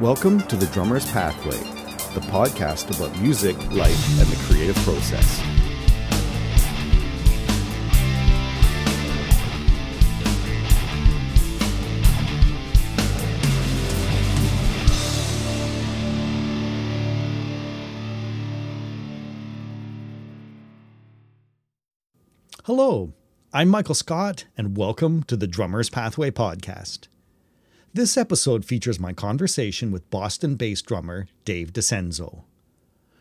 Welcome to The Drummer's Pathway, the podcast about music, life, and the creative process. Hello, I'm Michael Scott, and welcome to the Drummer's Pathway podcast. This episode features my conversation with Boston based drummer Dave DiCenso.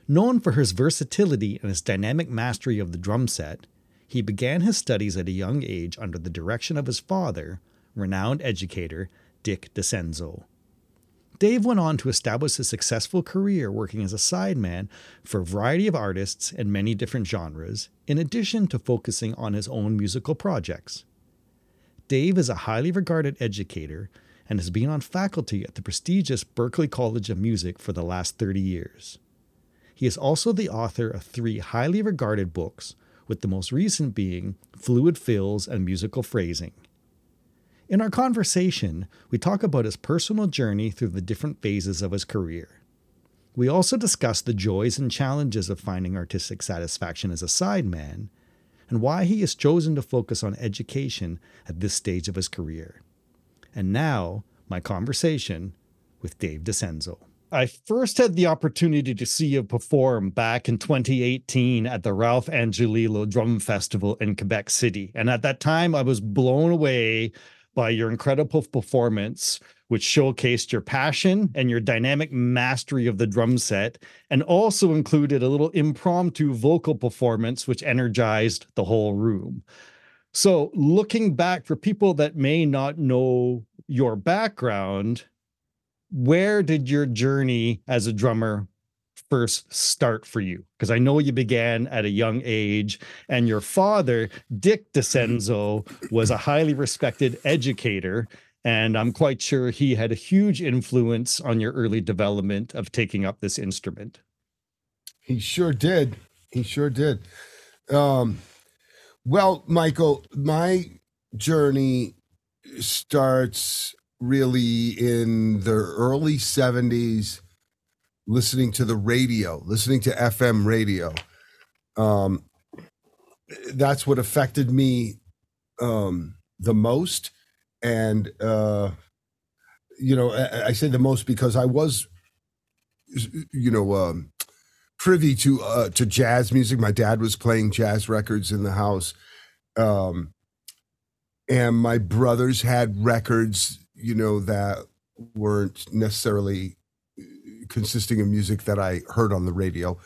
Known for his versatility and his dynamic mastery of the drum set, he began his studies at a young age under the direction of his father, renowned educator Dick DiCenso. Dave went on to establish a successful career working as a sideman for a variety of artists and many different genres, in addition to focusing on his own musical projects. Dave is a highly regarded educator and has been on faculty at the prestigious Berklee College of Music for the last 30 years. He is also the author of three highly regarded books, with the most recent being Fluid Fills and Musical Phrasing. In our conversation, we talk about his personal journey through the different phases of his career. We also discuss the joys and challenges of finding artistic satisfaction as a sideman, and why he has chosen to focus on education at this stage of his career. And now, my conversation with Dave DiCenso. I first had the opportunity to see you perform back in 2018 at the Ralph Angelillo Drum Festival in Quebec City. And at that time, I was blown away by your incredible performance, which showcased your passion and your dynamic mastery of the drum set, and also included a little impromptu vocal performance, which energized the whole room. So, looking back for people that may not know your background, where did your journey as a drummer first start for you? Because I know you began at a young age, and your father, Dick DiCenso, was a highly respected educator. And I'm quite sure he had a huge influence on your early development of taking up this instrument. He sure did. He sure did. Um, well, Michael, my journey starts really in the early 70s listening to the radio, listening to FM radio. Um, that's what affected me um, the most. And, uh, you know, I, I, say the most because I was, you know, um, privy to uh, to jazz music. My dad was playing jazz records in the house, um, and my brothers had records, you know, that weren't necessarily uh, consisting of music that I heard on the radio.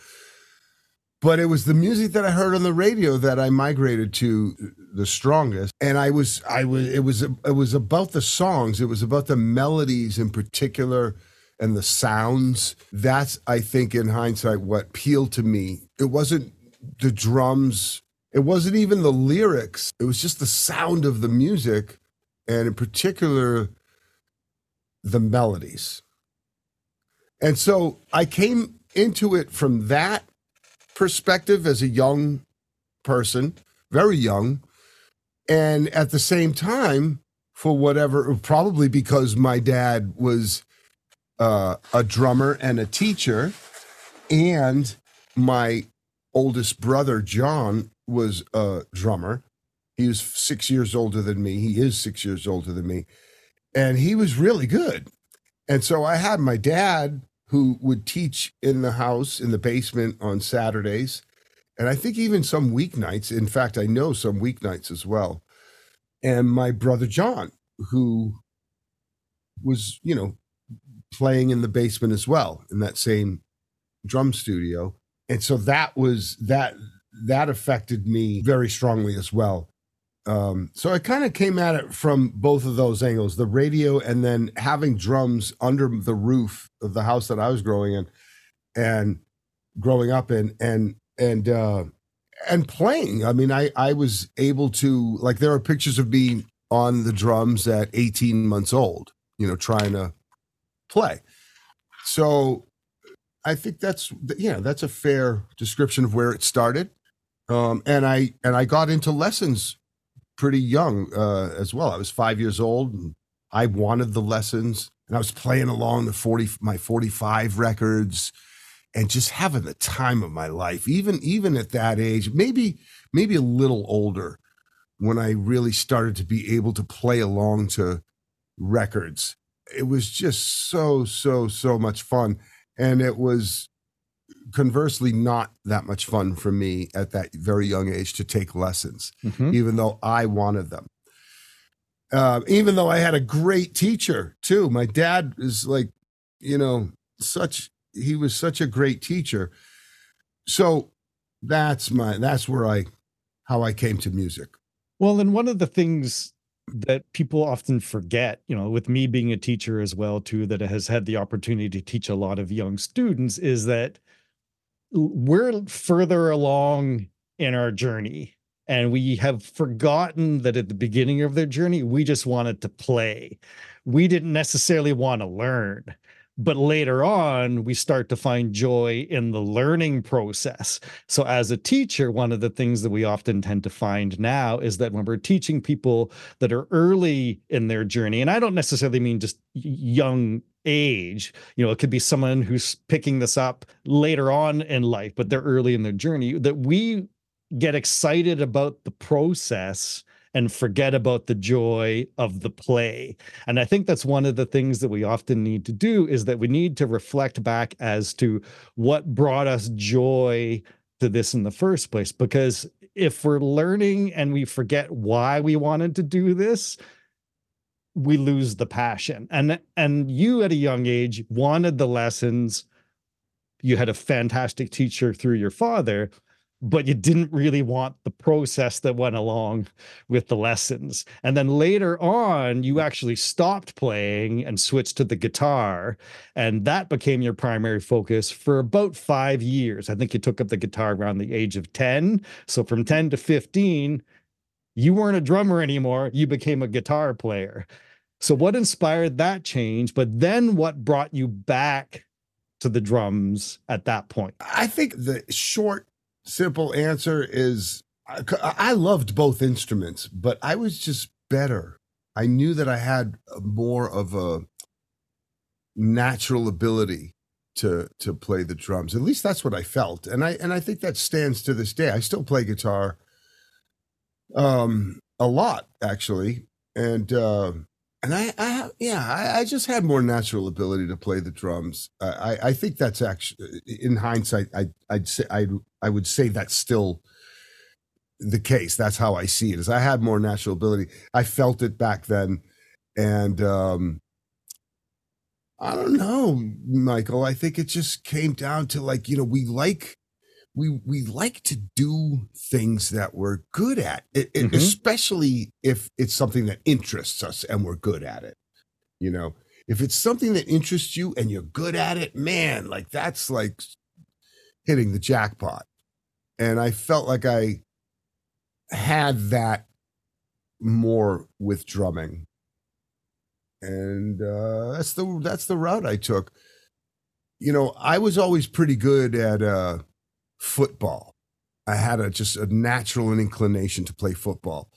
But it was the music that I heard on the radio that I migrated to uh, the strongest, and I was I was it was it was about the songs. It was about the melodies in particular and the sounds. That's, I think, in hindsight, what appealed to me. It wasn't the drums, it wasn't even the lyrics, it was just the sound of the music, and in particular, the melodies. And so I came into it from that perspective as a young person, very young. And at the same time, for whatever, probably because my dad was uh, a drummer and a teacher, and my oldest brother John was a drummer. He was six years older than me. He is six years older than me, and he was really good. And so I had my dad who would teach in the house in the basement on Saturdays, and I think even some weeknights. In fact, I know some weeknights as well. And my brother John, who was, you know, playing in the basement as well in that same drum studio. And so that was that that affected me very strongly as well. Um, so I kind of came at it from both of those angles, the radio and then having drums under the roof of the house that I was growing in and growing up in and and uh and playing. I mean, I I was able to like there are pictures of me on the drums at 18 months old, you know, trying to play. So I think that's yeah, that's a fair description of where it started. Um, and I and I got into lessons pretty young uh, as well. I was five years old and I wanted the lessons and I was playing along the 40 my 45 records and just having the time of my life even even at that age maybe maybe a little older when I really started to be able to play along to records it was just so so so much fun and it was conversely not that much fun for me at that very young age to take lessons Mhm. even though I wanted them. Uh, even though I had a great teacher too. My dad is like, you know, such he was such a great teacher. So that's my that's where I how I came to music. Well, and one of the things that people often forget, you know, with me being a teacher as well too, that has had the opportunity to teach a lot of young students, is that we're further along in our journey, and we have forgotten that at the beginning of their journey, we just wanted to play. We didn't necessarily want to learn. But later on, we start to find joy in the learning process. So, as a teacher, one of the things that we often tend to find now is that when we're teaching people that are early in their journey, and I don't necessarily mean just young age, you know, it could be someone who's picking this up later on in life, but they're early in their journey, that we get excited about the process and forget about the joy of the play. And I think that's one of the things that we often need to do is that we need to reflect back as to what brought us joy to this in the first place. Because if we're learning and we forget why we wanted to do this, we lose the passion. And and you at a young age wanted the lessons. You had a fantastic teacher through your father, but you didn't really want the process that went along with the lessons. And then later on, you actually stopped playing and switched to the guitar. And that became your primary focus for about five years. I think you took up the guitar around the age of 10. So from 10 to 15, you weren't a drummer anymore. You became a guitar player. So, what inspired that change? But then what brought you back to the drums at that point? I think the short, simple answer is I, loved both instruments, but I was just better. I knew that I had more of a natural ability to to play the drums. At least that's what I felt, and I and I think that stands to this day. I still play guitar, um, a lot actually, and uh, and I, I have, yeah, I, I just had more natural ability to play the drums. I, I, I think that's actually, in hindsight, I, I'd say, I, I would say that's still the case. That's how I see it. Is I had more natural ability. I felt it back then, and um, I don't know, Michael. I think it just came down to like you know we like we we like to do things that we're good at, it, Mhm. especially if it's something that interests us and we're good at it. You know, if it's something that interests you and you're good at it, man, like that's like hitting the jackpot. And I felt like I had that more with drumming. And uh, that's the that's the route I took. You know, I was always pretty good at uh, football. I had a just a natural inclination to play football.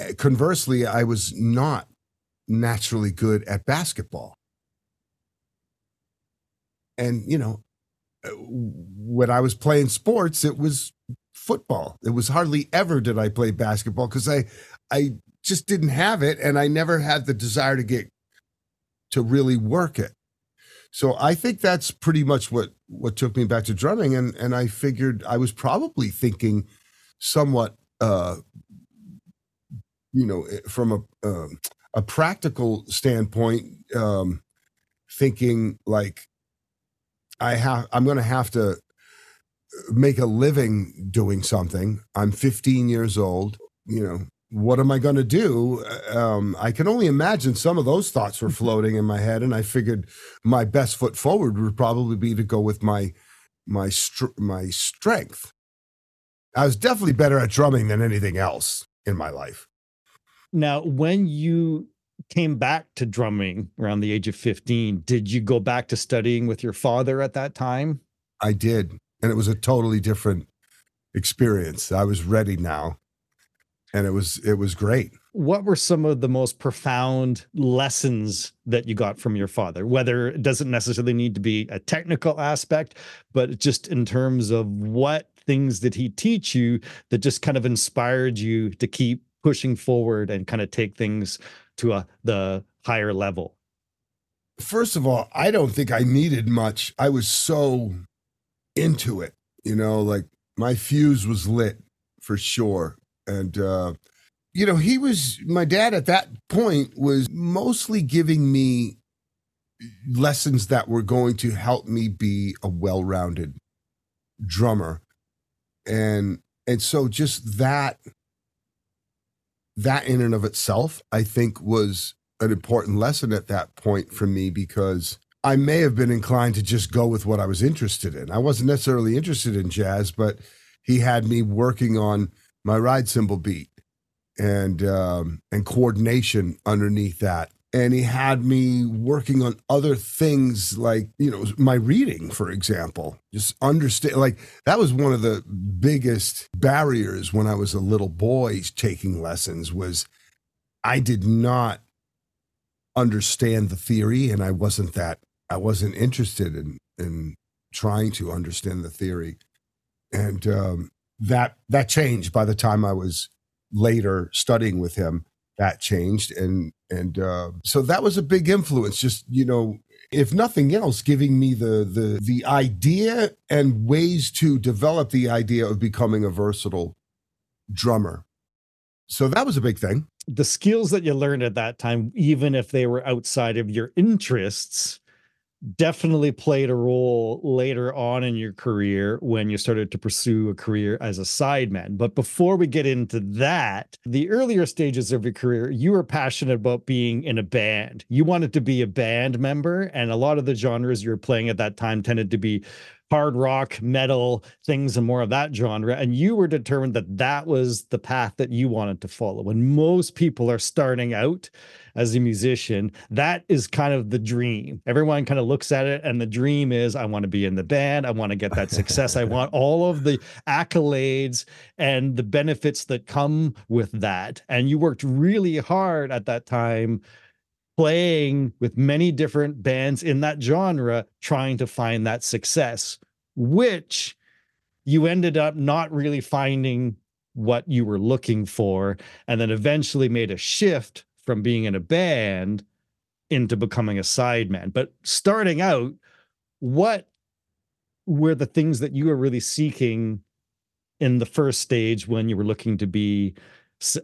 Uh, Conversely, I was not naturally good at basketball. And you know, uh, when I was playing sports, it was football. It was hardly ever did I play basketball because I I just didn't have it and I never had the desire to get to really work it. So I think that's pretty much what what took me back to drumming and and I figured I was probably thinking somewhat uh you know eh, from a um a practical standpoint um thinking like I have I'm going to have to make a living doing something. I'm 15 years old, you know, what am I going to do? Um, I can only imagine some of those thoughts were floating in my head, and I figured my best foot forward would probably be to go with my my str- my strength. I was definitely better at drumming than anything else in my life. Now, when you came back to drumming around the age of 15, did you go back to studying with your father at that time? I did, and it was a totally different experience. I was ready now, and it was it was great. what were some of the most profound lessons that you got from your father? Whether it doesn't necessarily need to be a technical aspect, but just in terms of what things did he teach you that just kind of inspired you to keep pushing forward and kind of take things to a the higher level? First of all, I don't think I needed much. I was so into it, you know, like my fuse was lit for sure. And uh you know, he was my dad at that point was mostly giving me lessons that were going to help me be a well-rounded drummer. And and so just that that in and of itself, I think was an important lesson at that point for me because I may have been inclined to just go with what I was interested in. I wasn't necessarily interested in jazz, but he had me working on my ride cymbal beat and um, and coordination underneath that. And he had me working on other things like, you know, my reading, for example. Just understand, like, that was one of the biggest barriers when I was a little boy taking lessons was I did not understand the theory and I wasn't that, I wasn't interested in, in trying to understand the theory. And um, that, that changed by the time I was later studying with him. That changed and and uh, so that was a big influence just you know if nothing else giving me the the the idea and ways to develop the idea of becoming a versatile drummer. So that was a big thing. The skills that you learned at that time even if they were outside of your interests definitely played a role later on in your career when you started to pursue a career as a sideman. But before we get into that, the earlier stages of your career, you were passionate about being in a band. You wanted to be a band member, and a lot of the genres you were playing at that time tended to be hard rock, metal, things and more of that genre. And you were determined that that was the path that you wanted to follow. When most people are starting out as a musician, that is kind of the dream. Everyone kind of looks at it, and the dream is I want to be in the band. I want to get that success. I want all of the accolades and the benefits that come with that. And you worked really hard at that time playing with many different bands in that genre, trying to find that success, which you ended up not really finding what you were looking for, and then eventually made a shift from being in a band into becoming a sideman. But starting out, what were the things that you were really seeking in the first stage when you were looking to be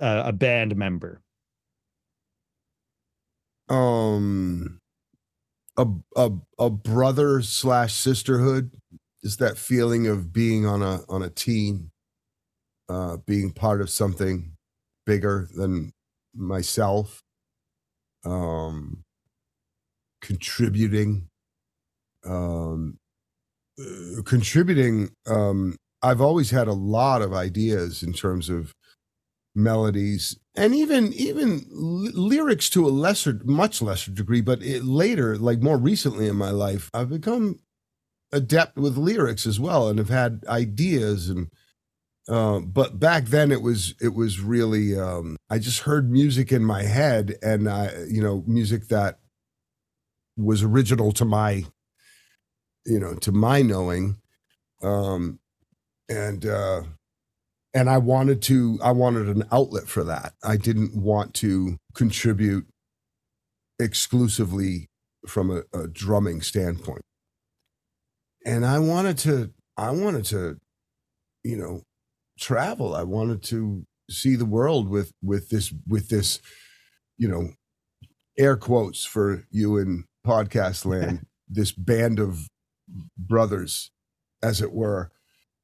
uh, a band member? um a a a brother slash sisterhood is that feeling of being on a on a team uh being part of something bigger than myself um contributing um uh, contributing um i've always had a lot of ideas in terms of melodies and even even lyrics to a lesser much lesser degree but it, later like more recently in my life i've become adept with lyrics as well and have had ideas and uh, but back then it was it was really um, i just heard music in my head and i you know music that was original to my you know to my knowing um and uh and I wanted to I wanted an outlet for that. I didn't want to contribute exclusively from a, a drumming standpoint. And I wanted to I wanted to you know travel. I wanted to see the world with with this with this you know air quotes for you in podcast land this band of brothers as it were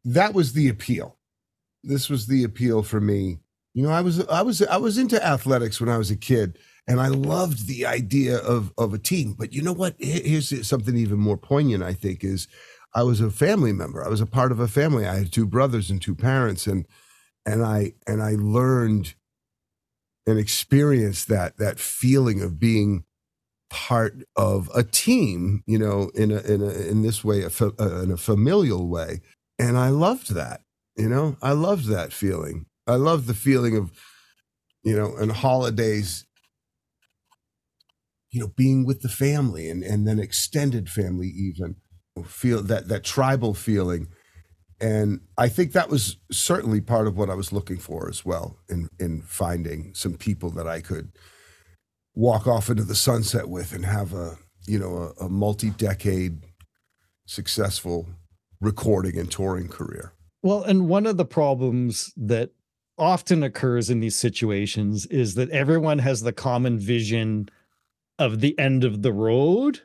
that was the appeal this was the appeal for me. You know, I was I was I was into athletics when I was a kid, and I loved the idea of of a team. But you know what? Here's something even more poignant. I think is I was a family member. I was a part of a family. I had two brothers and two parents, and and I and I learned and experienced that that feeling of being part of a team. You know, in a in a in this way, a, in a familial way, and I loved that. You know, I loved that feeling. I loved the feeling of you know, and holidays, you know, being with the family and, and then extended family even feel that that tribal feeling. And I think that was certainly part of what I was looking for as well in in finding some people that I could walk off into the sunset with and have a you know a, a multi-decade successful recording and touring career. Well, and one of the problems that often occurs in these situations is that everyone has the common vision of the end of the road,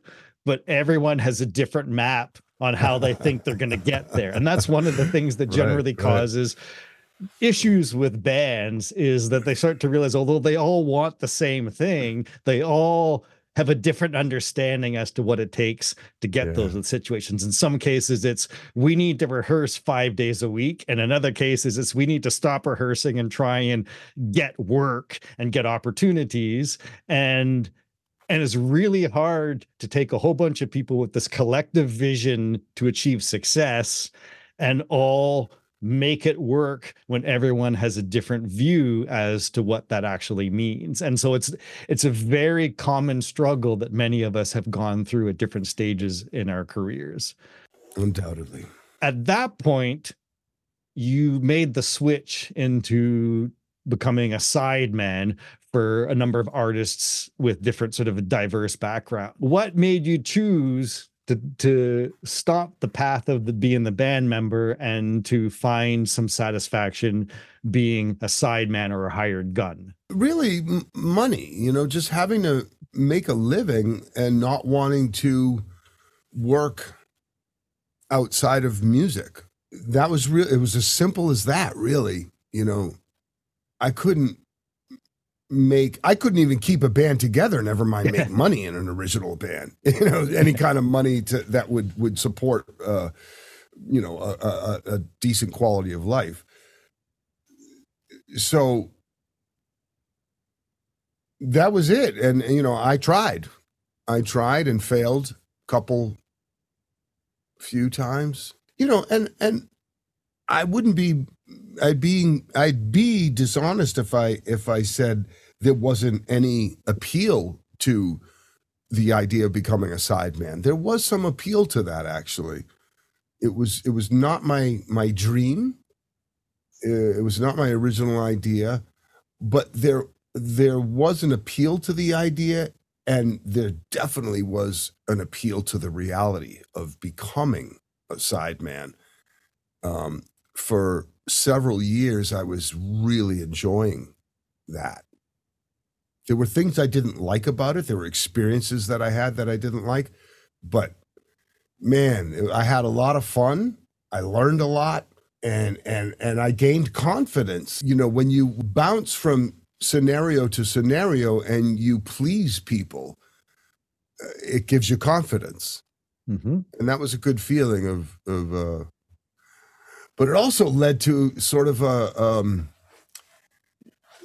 but everyone has a different map on how they think they're going to get there. And that's one of the things that generally right, causes right. issues with bands is that they start to realize although they all want the same thing, they all have a different understanding as to what it takes to get yeah. those situations. In some cases, it's we need to rehearse five days a week. And in other cases, it's we need to stop rehearsing and try and get work and get opportunities. And and it's really hard to take a whole bunch of people with this collective vision to achieve success and all make it work when everyone has a different view as to what that actually means. And so it's it's a very common struggle that many of us have gone through at different stages in our careers. Undoubtedly. At that point you made the switch into becoming a sideman for a number of artists with different sort of diverse background. What made you choose to to stop the path of the being the band member and to find some satisfaction being a sideman or a hired gun? Really m- money you know just having to make a living and not wanting to work outside of music. That was real it was as simple as that really you know. I couldn't make I couldn't even keep a band together, never mind make money in an original band. You know, any kind of money to that would would support uh, you know, a, a, a decent quality of life. So that was it. And you know, I tried. I tried and failed a couple few times. You know, and and I wouldn't be I'd be I'd be dishonest if I if I said there wasn't any appeal to the idea of becoming a sideman. There was some appeal to that actually. It was it was not my my dream. Uh, it was not my original idea, but there there was an appeal to the idea and there definitely was an appeal to the reality of becoming a sideman. Um, for several years, I was really enjoying that. There were things I didn't like about it. There were experiences that I had that I didn't like, but man, I had a lot of fun. I learned a lot and and and I gained confidence. You know, when you bounce from scenario to scenario and you please people, uh, it gives you confidence. Mm-hmm. And that was a good feeling of of uh but it also led to sort of a um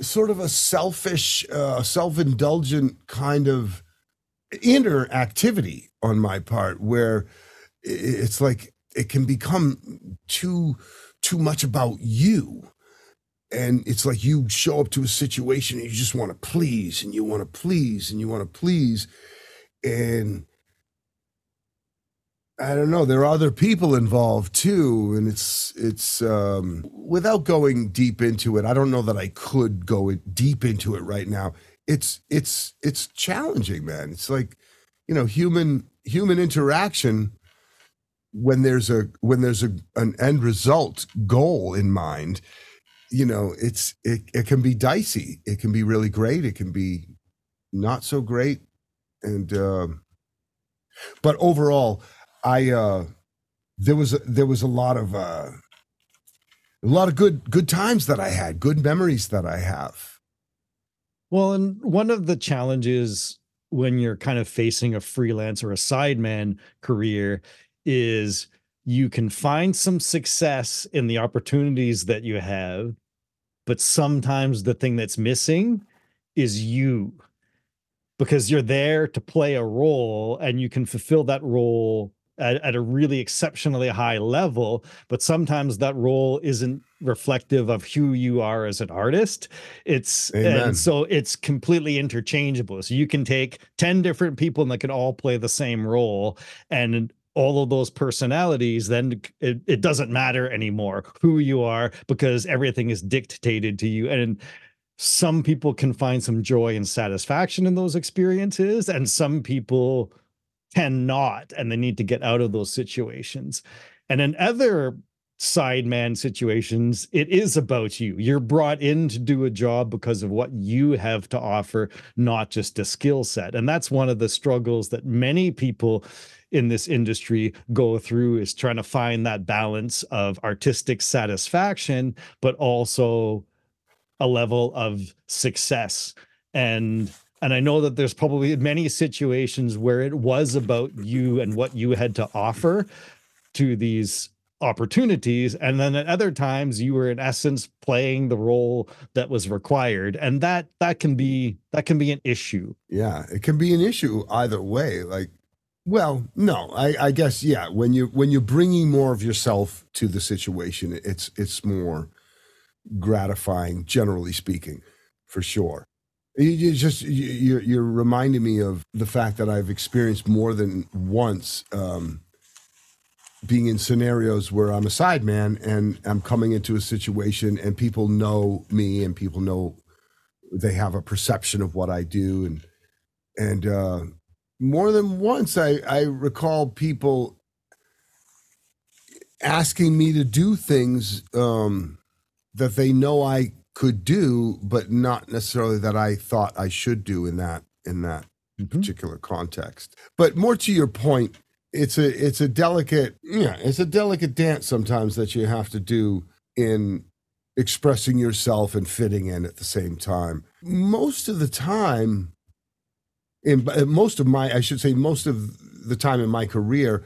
sort of a selfish, uh, self-indulgent kind of inner activity on my part, where it's like it can become too too much about you. And it's like you show up to a situation and you just want to please and you want to please and you want to please. And I don't know. There are other people involved too, and it's it's um, without going deep into it. I don't know that I could go deep into it right now. It's it's it's challenging, man. It's like you know human human interaction when there's a when there's a an end result goal in mind. You know, it's it it can be dicey. It can be really great. It can be not so great, and um, but overall I uh there was a, there was a lot of uh a lot of good good times that I had, good memories that I have. Well, and one of the challenges when you're kind of facing a freelance or a sideman career is you can find some success in the opportunities that you have, but sometimes the thing that's missing is you because you're there to play a role and you can fulfill that role at, at a really exceptionally high level, but sometimes that role isn't reflective of who you are as an artist. It's Amen. and so it's completely interchangeable. So you can take 10 different people and they can all play the same role and all of those personalities, then it, it doesn't matter anymore who you are because everything is dictated to you. And some people can find some joy and satisfaction in those experiences, and some people cannot, and they need to get out of those situations. And in other sideman situations, it is about you. You're brought in to do a job because of what you have to offer, not just a skill set. And that's one of the struggles that many people in this industry go through is trying to find that balance of artistic satisfaction, but also a level of success. And and I know that there's probably many situations where it was about you and what you had to offer to these opportunities. And then at other times you were in essence playing the role that was required. And that that can be that can be an issue. Yeah it can be an issue either way. Like well no i i guess yeah when you when you're bringing more of yourself to the situation it's it's more gratifying generally speaking for sure you, just you, you're you're reminding me of the fact that i've experienced more than once um being in scenarios where I'm a sideman and I'm coming into a situation and people know me and people know they have a perception of what I do. And and uh, more than once I I recall people asking me to do things um, that they know I could do but not necessarily that I thought I should do in that in that mm-hmm. particular context. But more to your point it's a it's a delicate yeah it's a delicate dance sometimes that you have to do in expressing yourself and fitting in at the same time. Most of the time in uh, most of my i should say most of the time in my career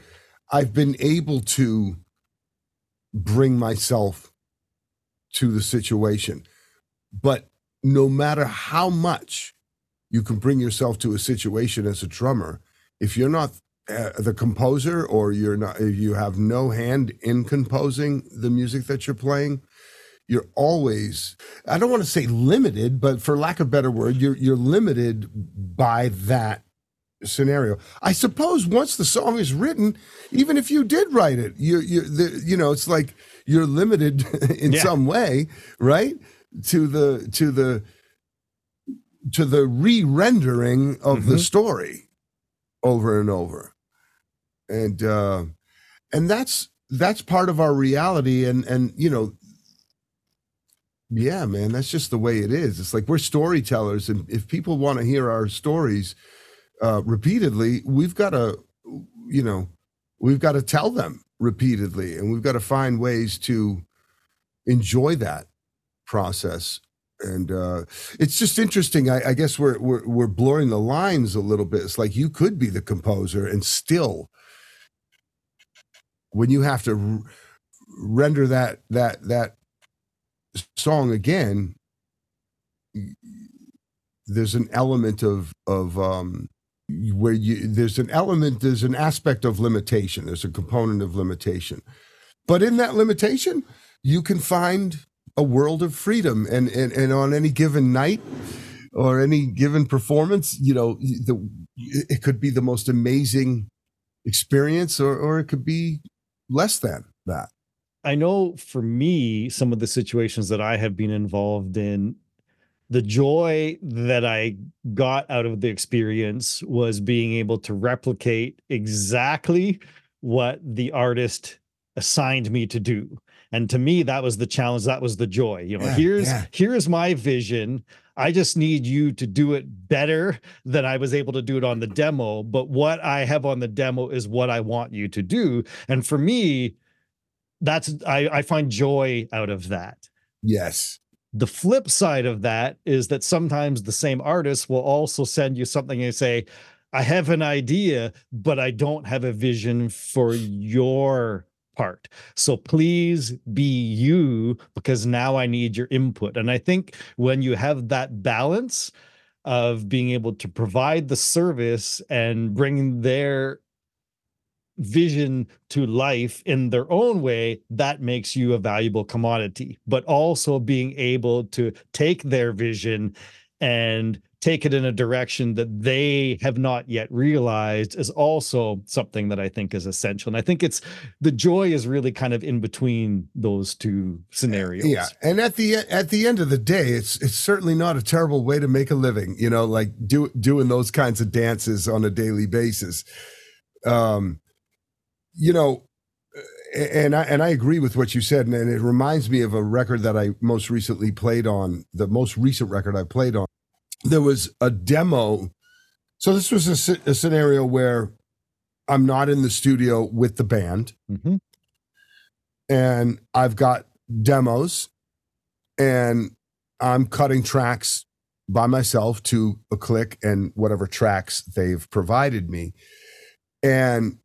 i've been able to bring myself to the situation but no matter how much you can bring yourself to a situation as a drummer if you're not uh, the composer or you're not you have no hand in composing the music that you're playing you're always i don't want to say limited but for lack of a better word you're you're limited by that scenario i suppose once the song is written even if you did write it you you the, you know it's like you're limited in Yeah. some way right to the to the to the re-rendering of the Mhm. story over and over. And uh and that's that's part of our reality and and you know yeah man that's just the way it is. It's like we're storytellers and if people want to hear our stories uh repeatedly we've got to you know we've got to tell them repeatedly and we've got to find ways to enjoy that process. And uh it's just interesting i, I guess we're, we're we're blurring the lines a little bit. It's like you could be the composer and still when you have to r- render that that that song again there's an element of of um where you there's an element there's an aspect of limitation. There's a component of limitation. But in that limitation you can find a world of freedom and and, and on any given night or any given performance you know the it could be the most amazing experience or or it could be less than that I know for me, some of the situations that I have been involved in, the joy that I got out of the experience was being able to replicate exactly what the artist assigned me to do. And to me, that was the challenge. That was the joy. You know, Yeah, here's yeah. here's my vision. I just need you to do it better than I was able to do it on the demo. But what I have on the demo is what I want you to do. And for me, that's I, I find joy out of that. yes The flip side of that is that sometimes the same artist will also send you something and say, I have an idea, but I don't have a vision for your part. So please be you because now I need your input. And I think when you have that balance of being able to provide the service and bring their vision to life in their own way, that makes you a valuable commodity. But also being able to take their vision and take it in a direction that they have not yet realized is also something that I think is essential. And I think it's the joy is really kind of in between those two scenarios. Yeah, and at the at the end of the day, it's it's certainly not a terrible way to make a living. You know, like do, doing those kinds of dances on a daily basis. Um, you know, and I and I agree with what you said, and, and it reminds me of a record that I most recently played on. The most recent record I played on there was a demo. So this was a, a scenario where I'm not in the studio with the band, mm-hmm. and I've got demos, and I'm cutting tracks by myself to a click and whatever tracks they've provided me, and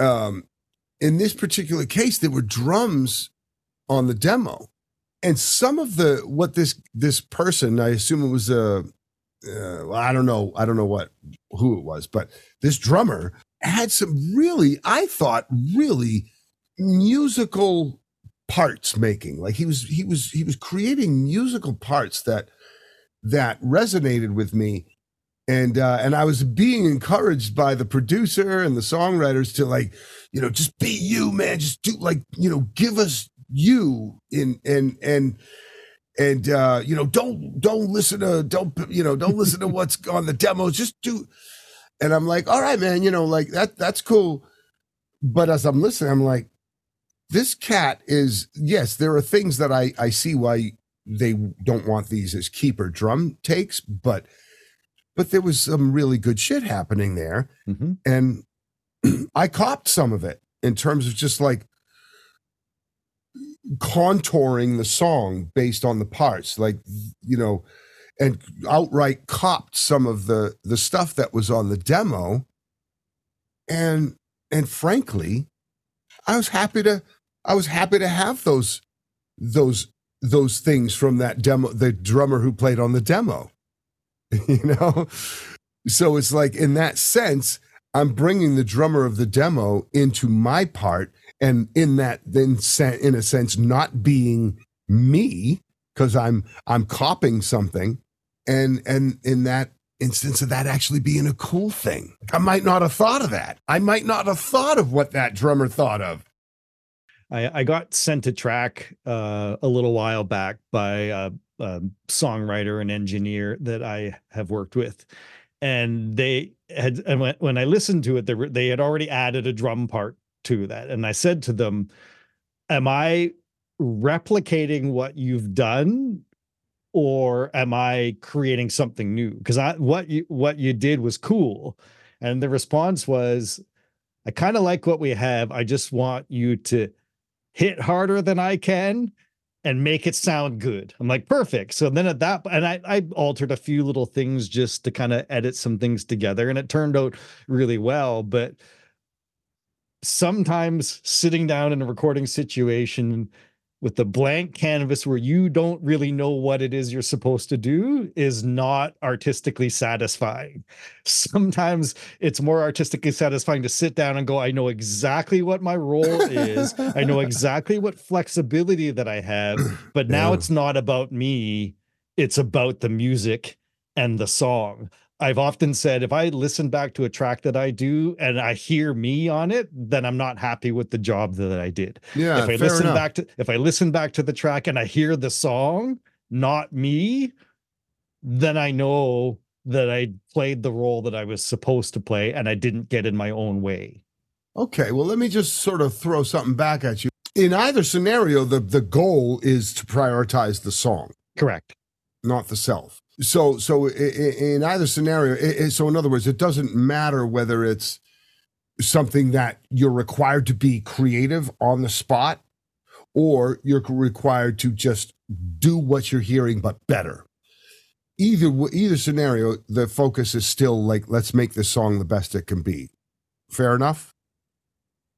um, in this particular case, there were drums on the demo, and some of the what this this person i assume it was a uh, i don't know i don't know what who it was but this drummer had some really i thought really musical parts making. Like he was he was he was creating musical parts that that resonated with me. And uh and i was being encouraged by the producer and the songwriters to like you know just be you man. Just do like you know give us you in and and and uh you know don't don't listen to don't you know don't listen to what's on the demos. Just do and i'm like all right man you know like that that's cool. But as i'm listening i'm like this cat is yes there are things that i i see why they don't want these as keeper drum takes but but there was some really good shit happening there. Mm-hmm. and i copped some of it in terms of just like contouring the song based on the parts like you know and outright copped some of the the stuff that was on the demo. And and frankly i was happy to i was happy to have those those those things from that demo the drummer who played on the demo you know? So it's like in that sense i'm bringing the drummer of the demo into my part and in that then in a sense not being me because i'm i'm copying something and and in that instance of that actually being a cool thing. I might not have thought of that. I might not have thought of what that drummer thought of. I i got sent a track uh, a little while back by a, a songwriter and engineer that i have worked with and they had and when, when i listened to it they, were, they had already added a drum part to that. And I said to them, Am I replicating what you've done? Or am I creating something new? Because I what you what you did was cool. And the response was, I kind of like what we have. I just want you to hit harder than I can and make it sound good. I'm like, perfect. So then at that, and I, I altered a few little things just to kind of edit some things together, and it turned out really well. But sometimes sitting down in a recording situation with the blank canvas where you don't really know what it is you're supposed to do is not artistically satisfying. Sometimes it's more artistically satisfying to sit down and go, I know exactly what my role is. I know exactly what flexibility that I have, but now yeah. it's not about me. It's about the music and the song. I've often said if I listen back to a track that I do and I hear me on it, then I'm not happy with the job that I did. Yeah. If I listen enough. back to if I listen back to the track and I hear the song, not me, then I know that I played the role that I was supposed to play and I didn't get in my own way. Okay, well let me just sort of throw something back at you. In either scenario, the the goal is to prioritize the song. Correct. Not the self so so in either scenario so in other words it doesn't matter whether it's something that you're required to be creative on the spot or you're required to just do what you're hearing but better. Either either scenario the focus is still like let's make this song the best it can be. Fair enough?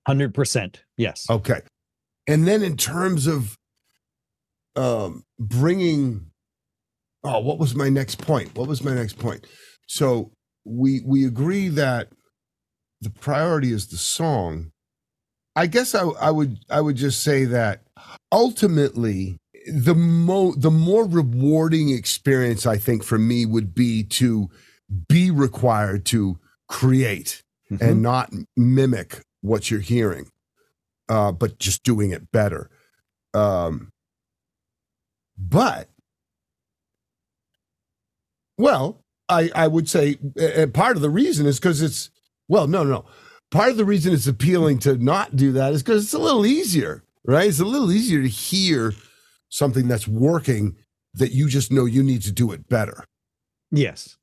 100% yes. Okay. And then in terms of um bringing oh, what was my next point? What was my next point? So we we agree that the priority is the song, I guess I, I would I would just say that ultimately the mo the more rewarding experience I think for me would be to be required to create mm-hmm. and not mimic what you're hearing, uh, but just doing it better. Um, but well, I I would say uh, part of the reason is because it's well, no, no. Part of the reason it's appealing to not do that is because it's a little easier, right? It's a little easier to hear something that's working that you just know you need to do it better. Yes.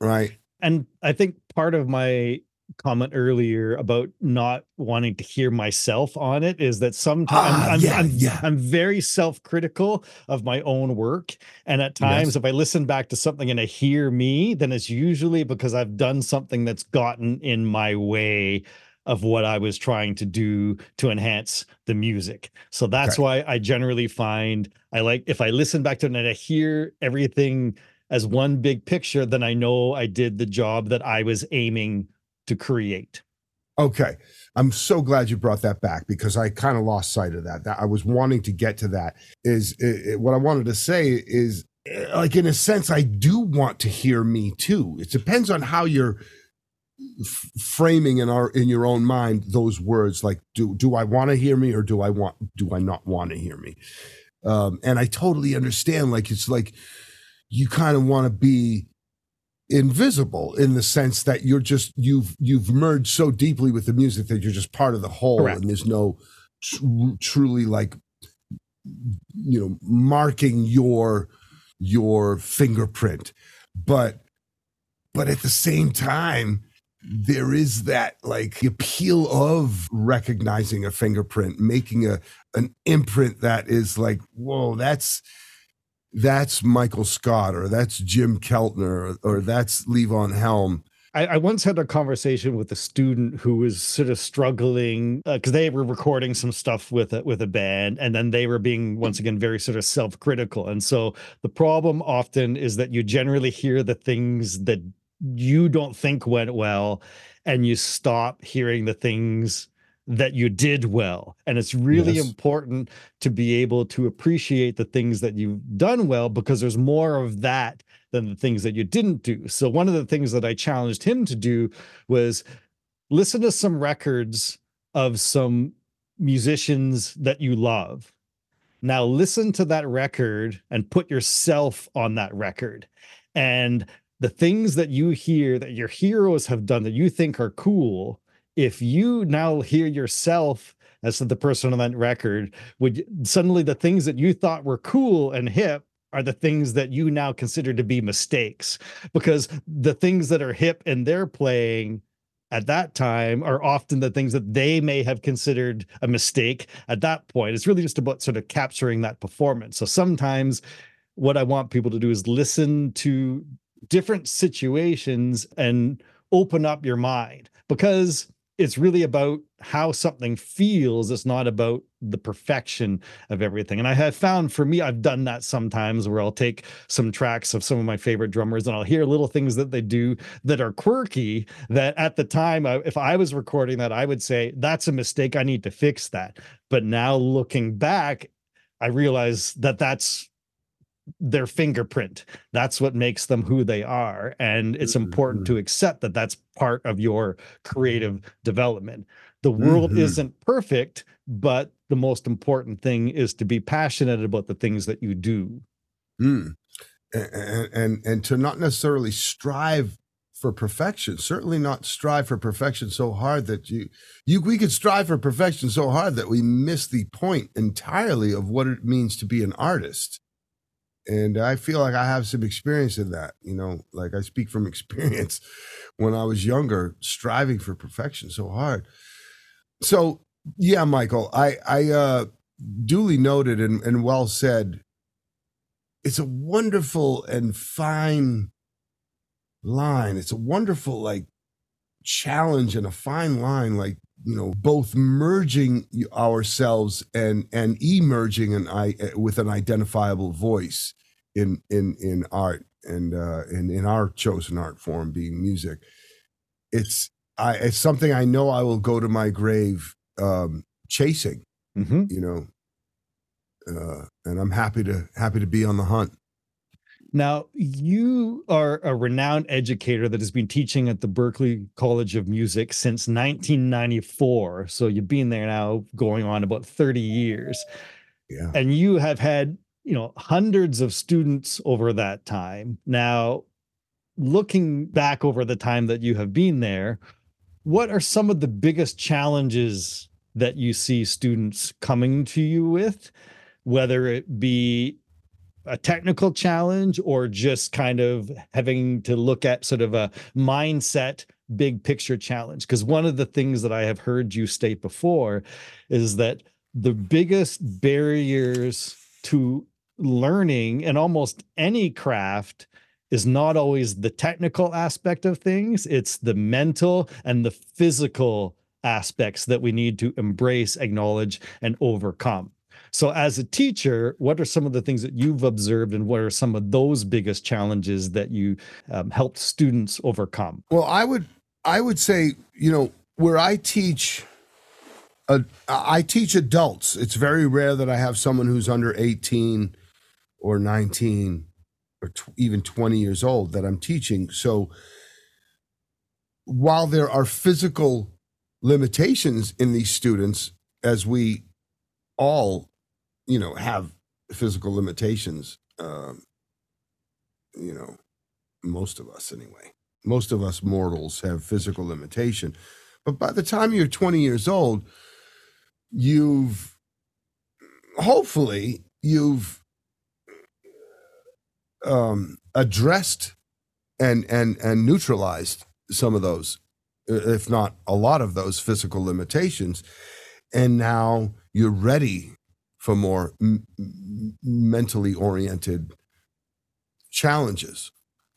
Right. And I think part of my comment earlier about not wanting to hear myself on it is that sometimes ah, I'm, yeah, I'm, yeah. I'm, very self-critical of my own work and at times yes. if i listen back to something and i hear me then it's usually because i've done something that's gotten in my way of what i was trying to do to enhance the music so that's okay. why i generally find i like if i listen back to it and i hear everything as one big picture then i know i did the job that i was aiming to create. Okay. I'm so glad you brought that back because I kind of lost sight of that. That I was wanting to get to that is it, what I wanted to say is eh, like in a sense I do want to hear me too. It depends on how you're f- framing in our in your own mind those words like do do I want to hear me or do I want do I not want to hear me? Um and I totally understand like it's like you kind of want to be invisible in the sense that you're just you've you've merged so deeply with the music that you're just part of the whole Correct. and there's no tr- truly like you know marking your your fingerprint but but at the same time there is that like the appeal of recognizing a fingerprint making a an imprint that is like whoa that's that's Michael Scott or that's Jim Keltner or, or that's Levon Helm. I, I, once had a conversation with a student who was sort of struggling because uh, they were recording some stuff with a, with a band, and then they were being once again very sort of self critical. And so the problem often is that you generally hear the things that you don't think went well, and you stop hearing the things that you did well. And it's really yes. important to be able to appreciate the things that you've done well because there's more of that than the things that you didn't do. So, one of the things that I challenged him to do was listen to some records of some musicians that you love. Now, listen to that record and put yourself on that record. And the things that you hear that your heroes have done that you think are cool, if you now hear yourself as the person on that record, would suddenly the things that you thought were cool and hip are the things that you now consider to be mistakes because the things that are hip and they're playing at that time are often the things that they may have considered a mistake at that point. It's really just about sort of capturing that performance. So sometimes what I want people to do is listen to different situations and open up your mind because it's really about how something feels. It's not about the perfection of everything. And i have found for me i've done that sometimes where i'll take some tracks of some of my favorite drummers and i'll hear little things that they do that are quirky that at the time if i was recording that i would say that's a mistake. I need to fix that. But now looking back i realize that that's their fingerprint. That's what makes them who they are. And it's mm-hmm. important to accept that that's part of your creative development. The world mm-hmm. isn't perfect, but the most important thing is to be passionate about the things that you do. Mm. And, and and to not necessarily strive for perfection certainly not strive for perfection so hard that you you we could strive for perfection so hard that we miss the point entirely of what it means to be an artist and I feel like I have some experience in that. You know, like I speak from experience when I was younger, striving for perfection so hard. So yeah, Michael, I I uh, duly noted and, and well said. It's a wonderful and fine line. It's a wonderful like challenge and a fine line, like you know, both merging ourselves and and emerging and I with an identifiable voice in in in art and uh, in in our chosen art form being music. It's I it's something I know I will go to my grave um, chasing. hmm You know, uh, and I'm happy to happy to be on the hunt. Now, you are a renowned educator that has been teaching at the Berklee College of Music since 1994. So you've been there now going on about 30 years. Yeah. And you have had, you know, hundreds of students over that time. Now, looking back over the time that you have been there, what are some of the biggest challenges that you see students coming to you with, whether it be a technical challenge or just kind of having to look at sort of a mindset big picture challenge? Because one of the things that i have heard you state before is that the biggest barriers to learning and almost any craft is not always the technical aspect of things it's the mental and the physical aspects that we need to embrace acknowledge and overcome so, as a teacher, what are some of the things that you've observed, and what are some of those biggest challenges that you um, helped students overcome? Well, I would I would say you know where I teach. Uh, I teach adults. It's very rare that I have someone who's under 18 or 19 or even 20 years old that I'm teaching. So while there are physical limitations in these students, as we all, you know, have physical limitations, um, you know, most of us anyway. Most of us mortals have physical limitation. But by the time you're 20 years old, you've hopefully you've um, addressed and and and neutralized some of those, if not a lot of those physical limitations, and now you're ready for more m- mentally oriented challenges.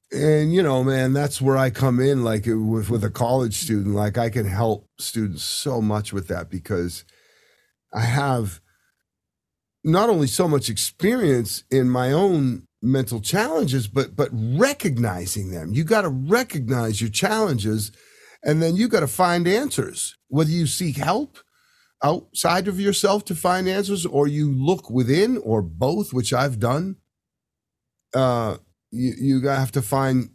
And you know, man, that's where I come in. Like uh, with with a college student, like I can help students so much with that because I have not only so much experience in my own mental challenges, but but recognizing them. You got to recognize your challenges, and then you got to find answers. Whether you seek help outside of yourself to find answers, or you look within, or both, which I've done. Uh, you you have to find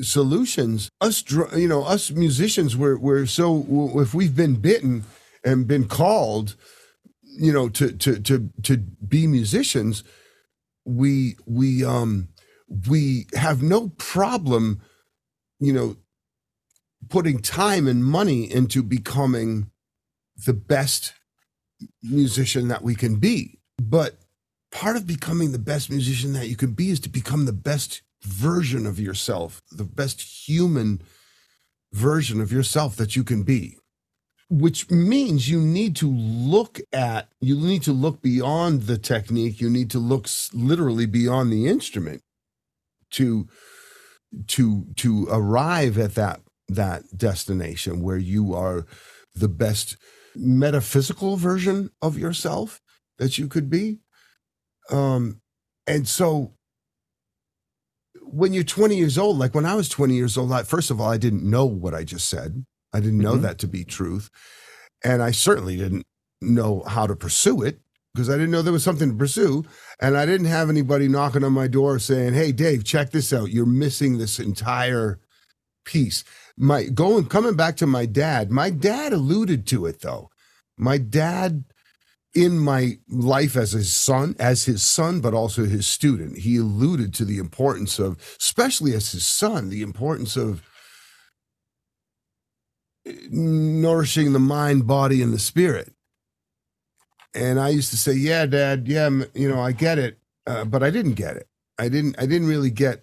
solutions. Us, you know, us musicians, we're we're so if we've been bitten and been called, you know, to to to to be musicians, we we um we have no problem, you know, putting time and money into becoming the best musician that we can be. But part of becoming the best musician that you can be is to become the best version of yourself, the best human version of yourself that you can be. Which means you need to look at, you need to look beyond the technique. You need to look literally beyond the instrument to to to arrive at that that destination where you are the best metaphysical version of yourself that you could be. Um and so when you're 20 years old like when i was 20 years old I, first of all i didn't know what i just said. I didn't know Mhm. that to be truth. And i certainly didn't know how to pursue it because i didn't know there was something to pursue. And i didn't have anybody knocking on my door saying hey dave check this out. You're missing this entire piece my going coming back to my dad my dad alluded to it though. My dad in my life as his son as his son but also his student he alluded to the importance of especially as his son the importance of nourishing the mind body and the spirit. And i used to say yeah dad yeah you know i get it uh, but i didn't get it. I didn't i didn't really get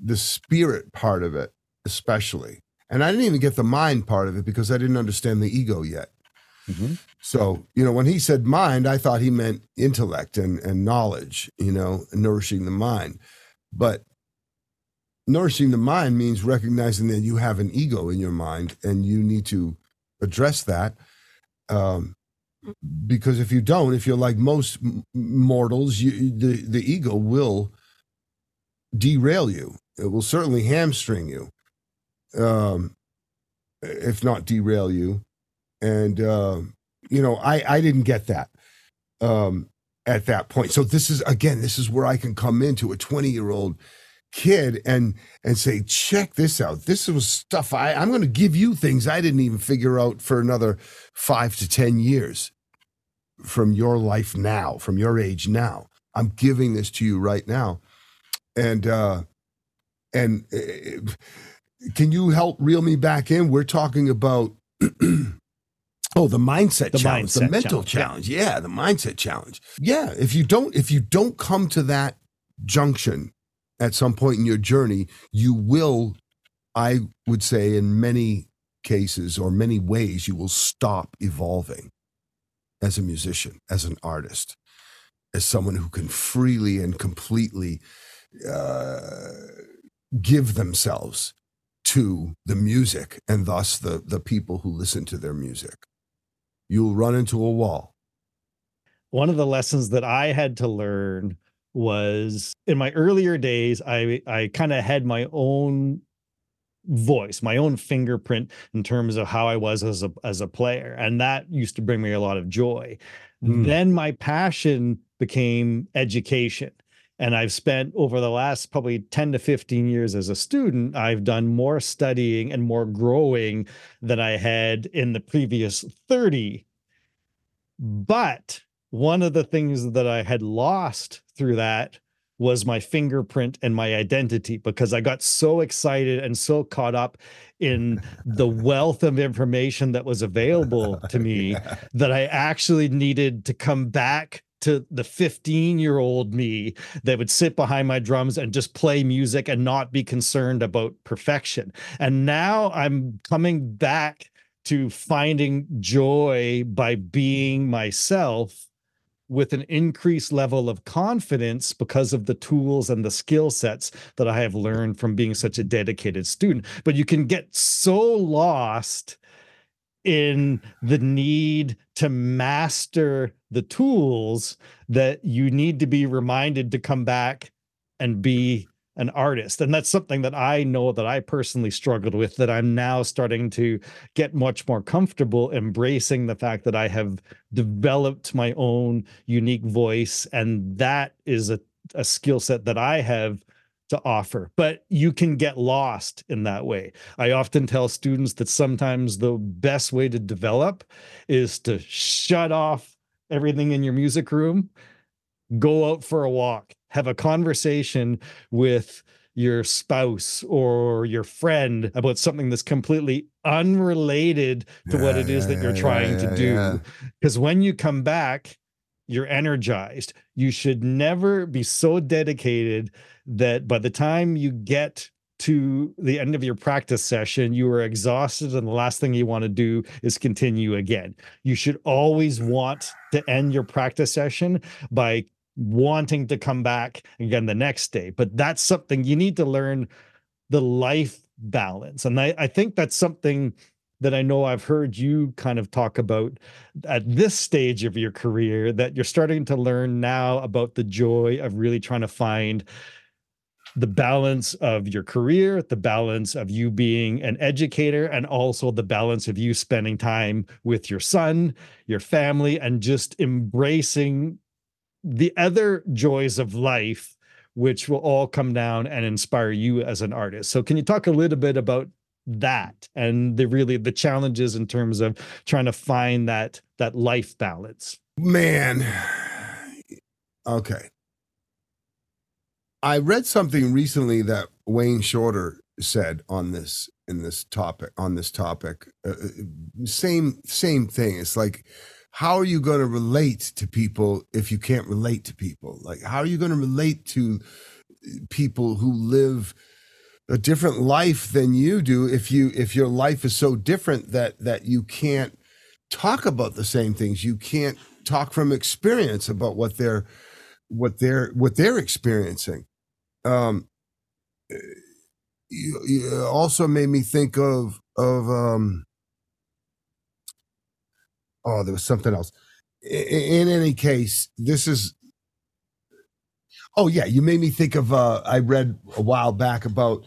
the spirit part of it especially and i didn't even get the mind part of it because i didn't understand the ego yet so, you know, when he said mind, I thought he meant intellect and, and knowledge, you know, nourishing the mind. But nourishing the mind means recognizing that you have an ego in your mind and you need to address that. Um, because if you don't, if you're like most mortals, you, the, the ego will derail you. It will certainly hamstring you. Um, if not derail you. And uh, you know, I I didn't get that um, at that point. So this is again, this is where I can come into a 20 year old kid and and say, check this out. This was stuff I I'm going to give you things I didn't even figure out for another five to ten years from your life now, from your age now. I'm giving this to you right now, and uh, and uh, can you help reel me back in? We're talking about. Oh, the mindset The challenge, the mental challenge, challenge. Yeah, the mindset challenge. Yeah, if you don't if you don't come to that junction at some point in your journey, you will I would say in many cases or many ways you will stop evolving as a musician, as an artist, as someone who can freely and completely uh, give themselves to the music and thus the the people who listen to their music. You'll run into a wall. one of the lessons that I had to learn was in my earlier days, I I kind of had my own voice, my own fingerprint in terms of how I was as a as a player, and that used to bring me a lot of joy. Mm. Then my passion became education. And I've spent over the last probably 10 to 15 years as a student, I've done more studying and more growing than I had in the previous 30 but one of the things that I had lost through that was my fingerprint and my identity because I got so excited and so caught up in the wealth of information that was available to me Yeah. that I actually needed to come back to the 15 year old me that would sit behind my drums and just play music and not be concerned about perfection. And now I'm coming back to finding joy by being myself with an increased level of confidence because of the tools and the skill sets that I have learned from being such a dedicated student. But you can get so lost in the need to master the tools that you need to be reminded to come back and be an artist. And that's something that I know that I personally struggled with, that I'm now starting to get much more comfortable embracing the fact that I have developed my own unique voice. And that is a, a skill set that I have to offer. But you can get lost in that way. I often tell students that sometimes the best way to develop is to shut off everything in your music room, go out for a walk, have a conversation with your spouse or your friend about something that's completely unrelated to what Yeah, it is yeah, that you're yeah, trying to do. Because when you come back, you're energized. You should never be so dedicated that by the time you get to the end of your practice session, you are exhausted, and the last thing you want to do is continue again. You should always want to end your practice session by wanting to come back again the next day. But that's something you need to learn the life balance. And I, I think that's something that I know I've heard you kind of talk about at this stage of your career that you're starting to learn now about the joy of really trying to find the balance of your career, the balance of you being an educator, and also the balance of you spending time with your son, your family, and just embracing the other joys of life, which will all come down and inspire you as an artist. So, can you talk a little bit about that and the really the challenges in terms of trying to find that that life balance? Man. Okay. I read something recently that Wayne Shorter said on this in this topic on this topic. Uh, uh, same same thing. It's like how are you going to relate to people if you can't relate to people? Like how are you going to relate to people who live a different life than you do if you if your life is so different that that you can't talk about the same things. You can't talk from experience about what they're what they're what they're experiencing. Um you, you also made me think of of um oh there was something else. I- in any case this is oh yeah you made me think of uh i read a while back about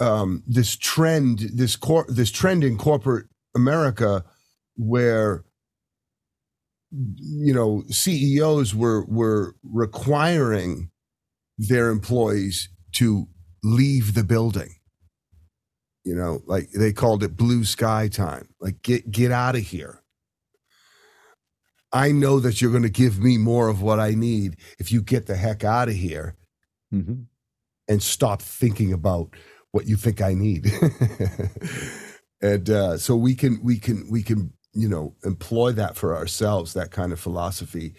um, this trend, this cor- this trend in corporate America, where you know CEOs were were requiring their employees to leave the building. You know, like they called it blue sky time. Like get get out of here. I know that you're going to give me more of what I need if you get the heck out of here Mm-hmm. and stop thinking about what you think I need. and uh, so we can we can we can you know employ that for ourselves that kind of philosophy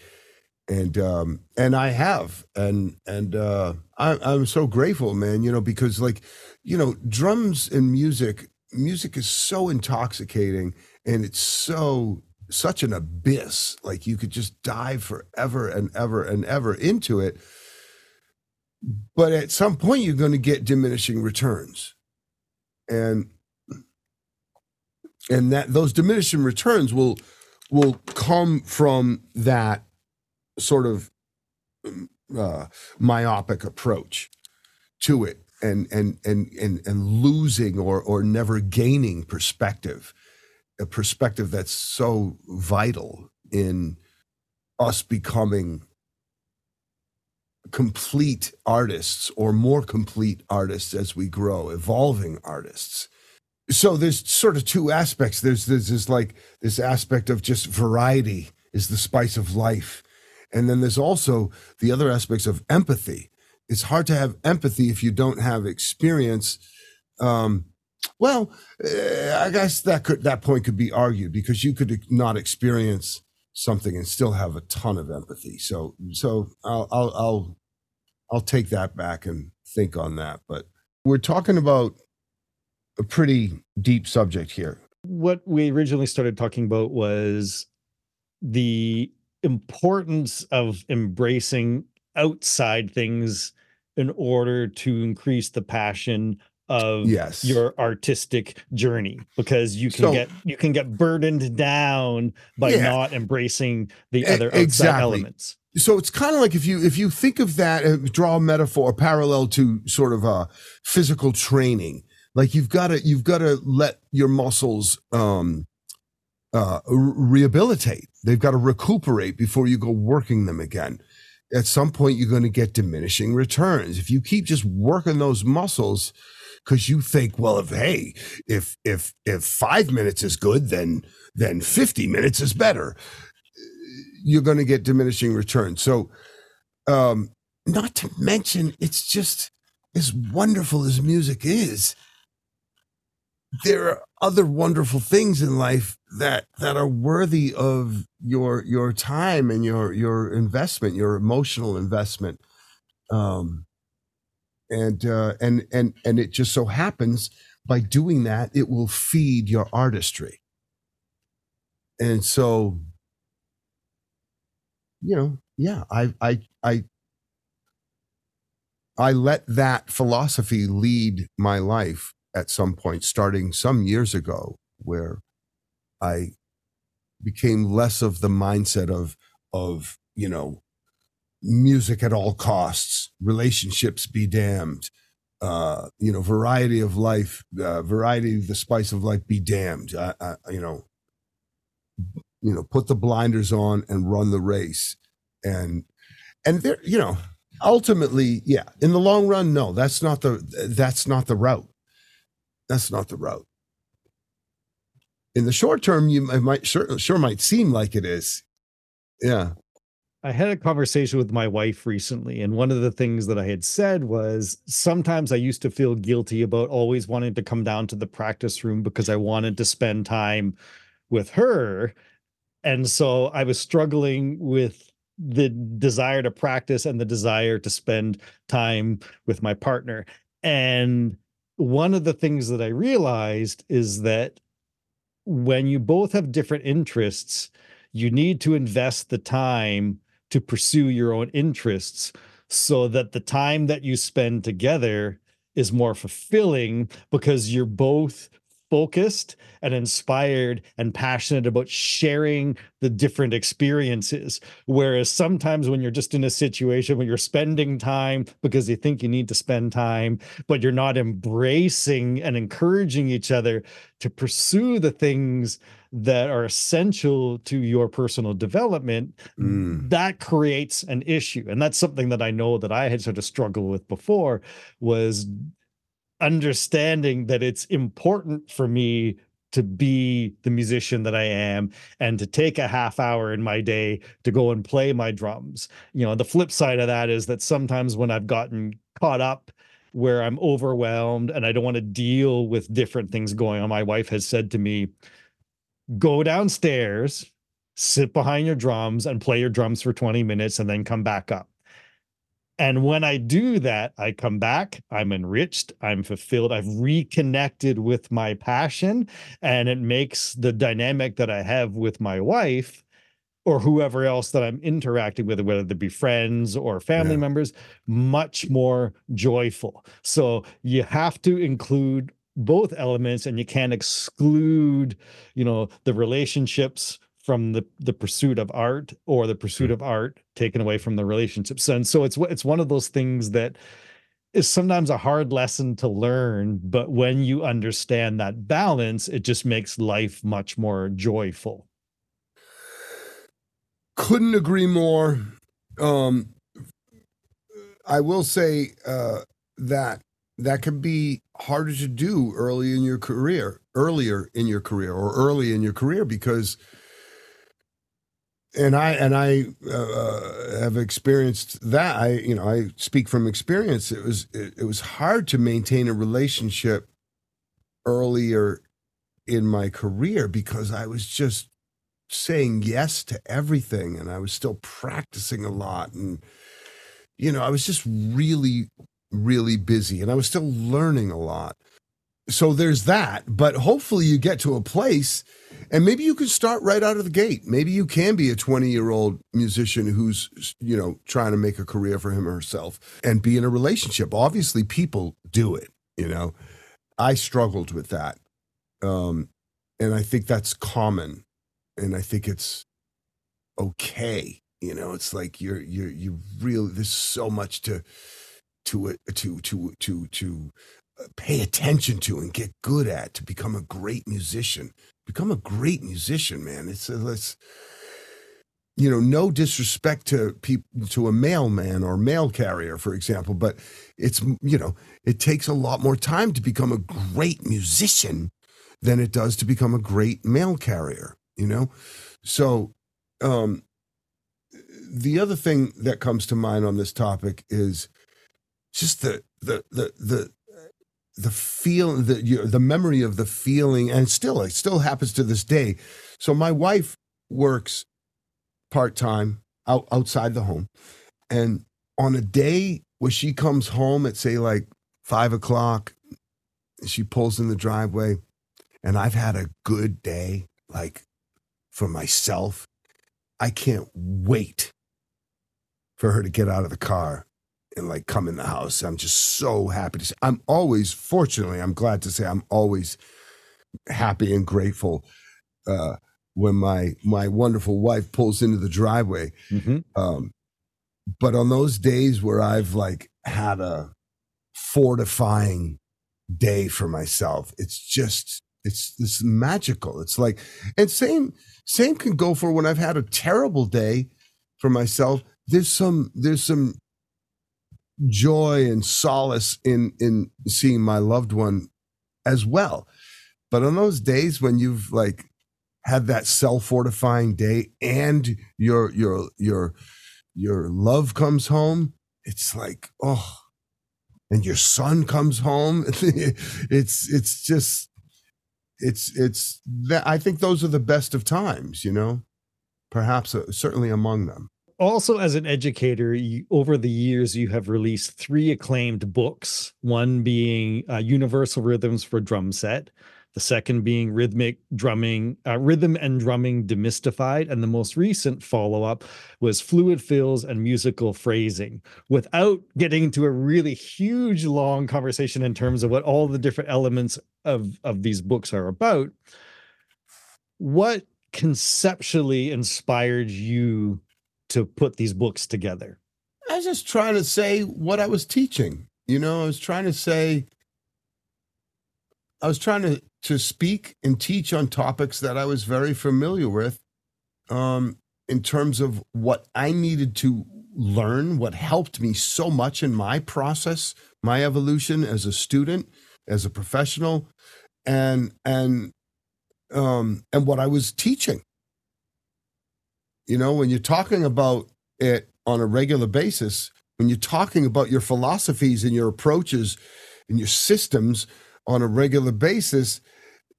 and um and i have and and uh I, i'm so grateful man you know because like you know drums and music music is so intoxicating and it's so such an abyss like you could just dive forever and ever and ever into it. But at some point you're going to get diminishing returns. And and that those diminishing returns will will come from that sort of um, uh, myopic approach to it and and and and and losing or or never gaining perspective a perspective that's so vital in us becoming complete artists or more complete artists as we grow evolving artists. So there's sort of two aspects. There's there's this like this aspect of just variety is the spice of life. And then there's also the other aspects of empathy. It's hard to have empathy if you don't have experience um well uh, i guess that could that point could be argued because you could not experience something and still have a ton of empathy so so i'll i'll i'll, I'll take that back and think on that but we're talking about a pretty deep subject here. What we originally started talking about was the importance of embracing outside things in order to increase the passion of Yes. your artistic journey because you can So- get you can get burdened down by Yeah. not embracing the other outside exactly. elements So it's kind of like if you if you think of that uh, draw a metaphor a parallel to sort of uh physical training like you've got to you've got to let your muscles um uh rehabilitate they've got to recuperate before you go working them again at some point you're going to get diminishing returns if you keep just working those muscles because you think well if hey if if if five minutes is good then then 50 minutes is better. You're going to get diminishing returns. So um not to mention it's just as wonderful as music is. There are other wonderful things in life that that are worthy of your your time and your your investment your emotional investment. Um and uh and and and it just so happens by doing that it will feed your artistry. And so you know yeah i i i i let that philosophy lead my life at some point starting some years ago where i became less of the mindset of of you know music at all costs relationships be damned uh you know variety of life uh, variety the spice of life be damned. I, I, you know you know put the blinders on and run the race. And and there you know ultimately yeah in the long run no that's not the that's not the route. That's not the route. In the short term you might- sure sure might seem like it is. Yeah I had a conversation with my wife recently, and one of the things that I had said was sometimes I used to feel guilty about always wanting to come down to the practice room because I wanted to spend time with her. And so I was struggling with the desire to practice and the desire to spend time with my partner. And one of the things that I realized is that when you both have different interests, you need to invest the time to pursue your own interests so that the time that you spend together is more fulfilling because you're both focused and inspired and passionate about sharing the different experiences. Whereas sometimes when you're just in a situation where you're spending time because you think you need to spend time, but you're not embracing and encouraging each other to pursue the things that are essential to your personal development, mm. that creates an issue. And that's something that I know that I had sort of struggled with before was understanding that it's important for me to be the musician that I am and to take a half hour in my day to go and play my drums. You know, the flip side of that is that sometimes when I've gotten caught up where I'm overwhelmed and I don't want to deal with different things going on, my wife has said to me, go downstairs, sit behind your drums and play your drums for 20 minutes and then come back up. And when I do that, I come back, I'm enriched, I'm fulfilled, I've reconnected with my passion, and it makes the dynamic that I have with my wife or whoever else that I'm interacting with, whether it be friends or family yeah. members, much more joyful. So you have to include both elements and you can't exclude you know the relationships from the the pursuit of art or the pursuit mm. of art taken away from the relationships. And so it's it's one of those things that is sometimes a hard lesson to learn but when you understand that balance it just makes life much more joyful. Couldn't agree more. Um i will say uh that that can be harder to do early in your career, earlier in your career, or early in your career because. And I and I uh, have experienced that. I you know I speak from experience. It was it, it was hard to maintain a relationship earlier in my career because I was just saying yes to everything and I was still practicing a lot and you know I was just really really busy and I was still learning a lot. So there's that, but hopefully you get to a place and maybe you can start right out of the gate. Maybe you can be a 20 year old musician who's, you know, trying to make a career for him or herself and be in a relationship. Obviously, people do it, you know. I struggled with that. Um, and I think that's common. And I think it's okay. You know, it's like you're, you're, you really, there's so much to, to to to to to uh, pay attention to and get good at to become a great musician. Become a great musician, man. It's a, it's you know no disrespect to people to a mailman or mail carrier for example but it's you know it takes a lot more time to become a great musician than it does to become a great mail carrier you know so um the other thing that comes to mind on this topic is just the the the the the feel the you know, the memory of the feeling and still it still happens to this day. So my wife works part-time out outside the home. And on a day where she comes home at say like five o'clock she pulls in the driveway and i've had a good day like for myself. I can't wait for her to get out of the car and like come in the house. I'm just so happy to see. I'm always, fortunately, I'm glad to say I'm always happy and grateful uh, when my my wonderful wife pulls into the driveway. Mm-hmm. Um, but on those days where I've like had a fortifying day for myself, it's just it's this magical. It's like and same same can go for when I've had a terrible day for myself. There's some there's some joy and solace in in seeing my loved one as well. But on those days when you've like had that self fortifying day and your your your your love comes home, it's like oh, and your son comes home. it's it's just it's it's that I think those are the best of times, you know, perhaps uh, certainly among them also as an educator you, over the years you have released three acclaimed books one being uh, universal rhythms for drum set the second being rhythmic drumming, uh, rhythm and drumming demystified, and the most recent follow up was fluid fills and musical phrasing. Without getting into a really huge long conversation in terms of what all the different elements of of these books are about, what conceptually inspired you to put these books together? I was just trying to say what I was teaching. You know, I was trying to say, I was trying to to speak and teach on topics that I was very familiar with, um, in terms of what I needed to learn, what helped me so much in my process, my evolution as a student, as a professional, and and um, and what I was teaching. You know, when you're talking about it on a regular basis, when you're talking about your philosophies and your approaches and your systems on a regular basis,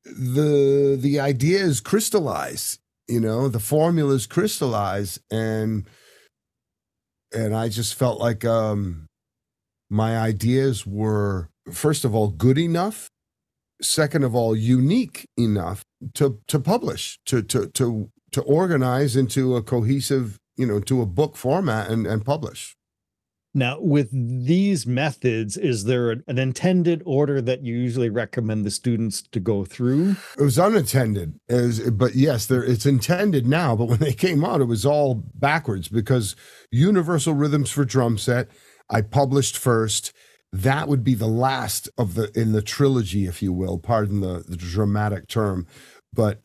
the the ideas crystallize. You know, the formulas crystallize, and and I just felt like um, my ideas were first of all good enough, second of all unique enough to to publish to to to to organize into a cohesive you know to a book format and and publish. Now with these methods is there an intended order that you usually recommend the students to go through? It was unintended as but yes there it's intended now but when they came out it was all backwards because universal rhythms for drum set i published first. That would be the last of the in the trilogy if you will pardon the, the dramatic term but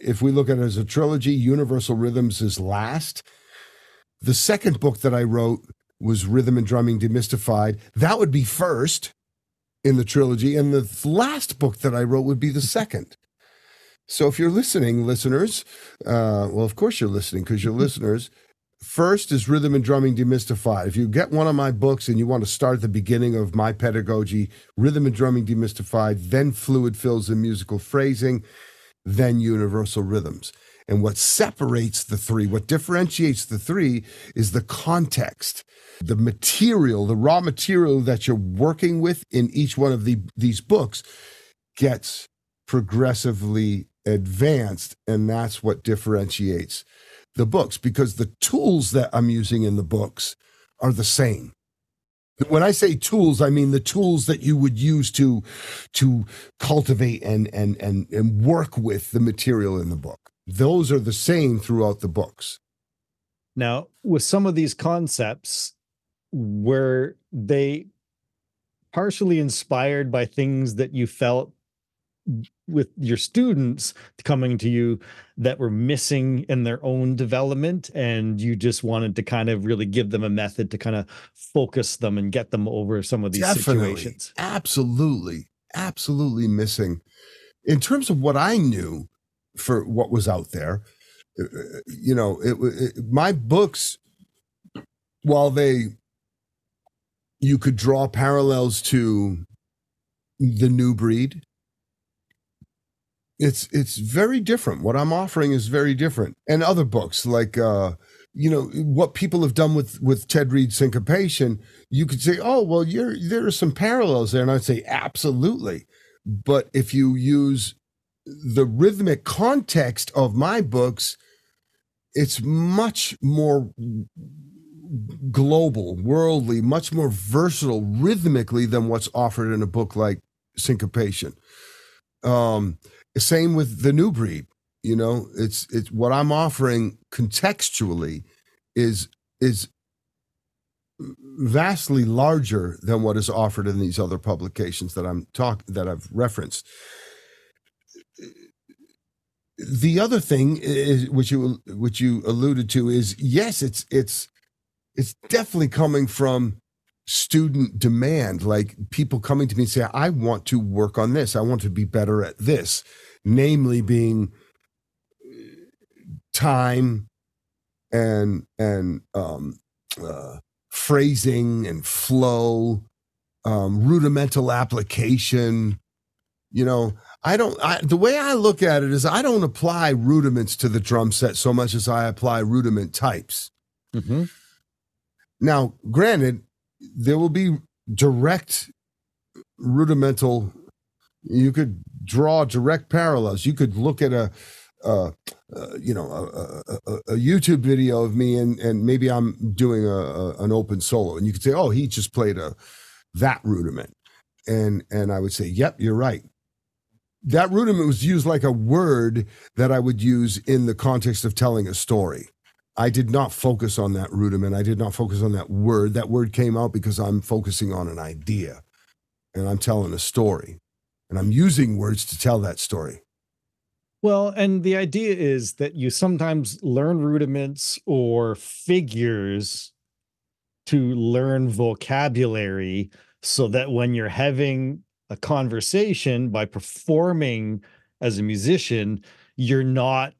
if we look at it as a trilogy, Universal Rhythms is last. The second book that I wrote was Rhythm and Drumming Demystified. That would be first in the trilogy. And the last book that I wrote would be the second. So if you're listening, listeners, uh, well, of course you're listening because you're listeners. First is Rhythm and Drumming Demystified. If you get one of my books and you want to start at the beginning of my pedagogy, Rhythm and Drumming Demystified, then Fluid Fills and Musical Phrasing, than universal rhythms. And what separates the three, what differentiates the three is the context, the material, the raw material that you're working with in each one of the, these books gets progressively advanced. And that's what differentiates the books because the tools that I'm using in the books are the same. When I say tools, I mean the tools that you would use to to cultivate and and and and work with the material in the book. Those are the same throughout the books. Now, with some of these concepts, were they partially inspired by things that you felt with your students coming to you that were missing in their own development and you just wanted to kind of really give them a method to kind of focus them and get them over some of these Definitely. situations? Absolutely. Absolutely missing. In terms of what i knew for what was out there uh, you know it, it my books while they you could draw parallels to the new breed it's it's very different. What I'm offering is very different. And other books like uh, you know what people have done with with Ted Reed's syncopation, you could say, oh well, you're there are some parallels there, and I'd say absolutely. But if you use the rhythmic context of my books, it's much more global, worldly, much more versatile rhythmically than what's offered in a book like Syncopation. Um, same with the new breed. You know, it's it's what I'm offering contextually is is vastly larger than what is offered in these other publications that I'm talk that I've referenced. The other thing is which you which you alluded to is yes, it's it's it's definitely coming from student demand, like people coming to me and say, I want to work on this. I want to be better at this, namely being time and and um, uh, phrasing and flow, um, rudimental application. You know, I don't. I, the way I look at it is, I don't apply rudiments to the drum set so much as I apply rudiment types. Mm-hmm. Now, granted, there will be direct rudimental you could draw direct parallels. You could look at a, uh, uh, you know, a, a, a, YouTube video of me, and and maybe I'm doing a, an open solo, and you could say, oh, he just played a that rudiment, and and I would say, yep, you're right. That rudiment was used like a word that I would use in the context of telling a story. I did not focus on that rudiment. I did not focus on that word. That word came out because I'm focusing on an idea and I'm telling a story and I'm using words to tell that story. Well, and the idea is that you sometimes learn rudiments or figures to learn vocabulary so that when you're having a conversation by performing as a musician, you're not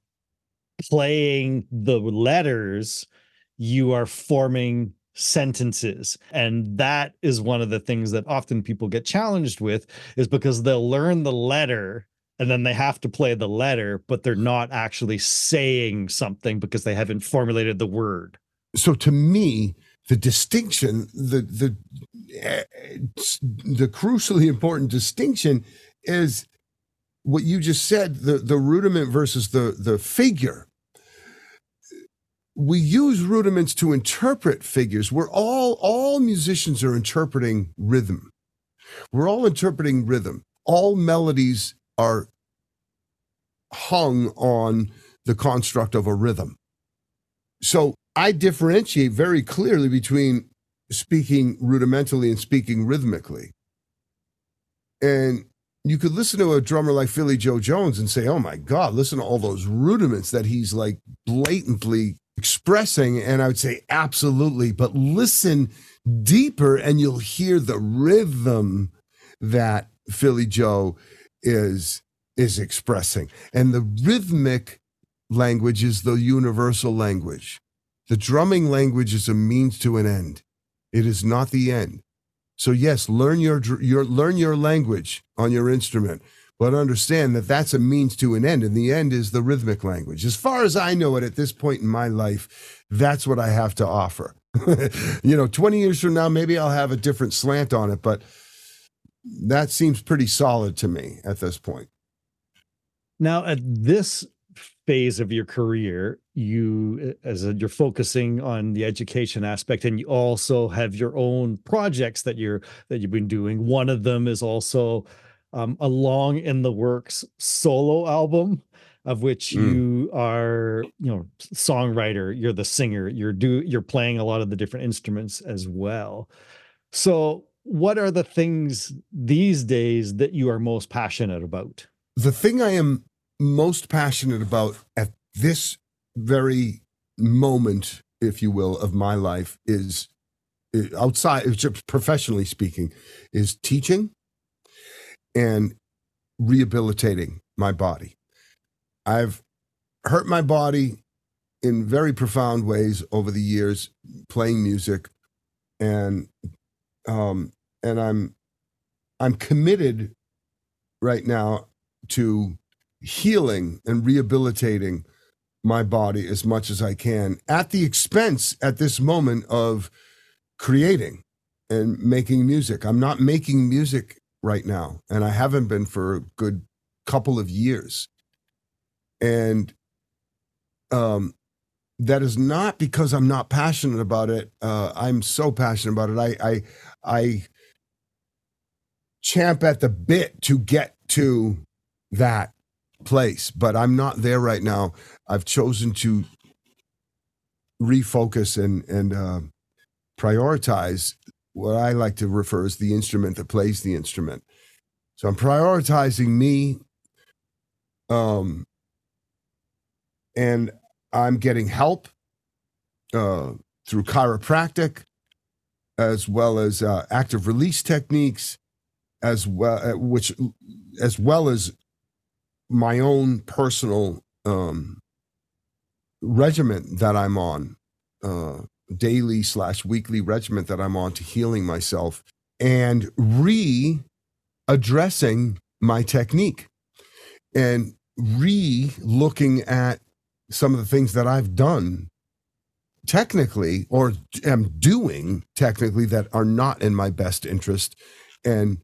playing the letters, you are forming sentences. And that is one of the things that often people get challenged with is because they'll learn the letter and then they have to play the letter, but they're not actually saying something because they haven't formulated the word. So to me, the distinction, the the eh, the crucially important distinction is what you just said, the the rudiment versus the the figure we use rudiments to interpret figures. We're all, all musicians are interpreting rhythm. We're all interpreting rhythm. All melodies are hung on the construct of a rhythm. So I differentiate very clearly between speaking rudimentally and speaking rhythmically. And you could listen to a drummer like Philly Joe Jones and say, oh my God, listen to all those rudiments that he's like blatantly expressing. And I would say, absolutely. But listen deeper and you'll hear the rhythm that Philly Joe is is expressing. And the rhythmic language is the universal language. The drumming language is a means to an end. It is not the end. So yes, learn your your learn your language on your instrument but understand that that's a means to an end. And the end is the rhythmic language. As far as I know it at this point in my life, that's what I have to offer. you know, 20 years from now, maybe I'll have a different slant on it, but that seems pretty solid to me at this point. Now, at this phase of your career, you as a, you're focusing on the education aspect, and you also have your own projects that you're that you've been doing. One of them is also um, a long in the works solo album of which mm. you are you know songwriter you're the singer you're do you're playing a lot of the different instruments as well. So what are the things these days that you are most passionate about? The thing i am most passionate about at this very moment if you will of my life is outside professionally speaking is teaching and rehabilitating my body. I've hurt my body in very profound ways over the years playing music and um and I'm I'm committed right now to healing and rehabilitating my body as much as I can at the expense at this moment of creating and making music. I'm not making music right now, and I haven't been for a good couple of years. And um, that is not because I'm not passionate about it. Uh, I'm so passionate about it. I, I, I champ at the bit to get to that place, but I'm not there right now. I've chosen to refocus and and uh, prioritize what I like to refer as the instrument that plays the instrument. So I'm prioritizing me. Um, and I'm getting help uh, through chiropractic, as well as uh, active release techniques, as well, uh, which, as well as my own personal um, regimen that I'm on. Uh, daily slash weekly regiment that I'm on to healing myself and re addressing my technique and re looking at some of the things that I've done technically or am doing technically that are not in my best interest and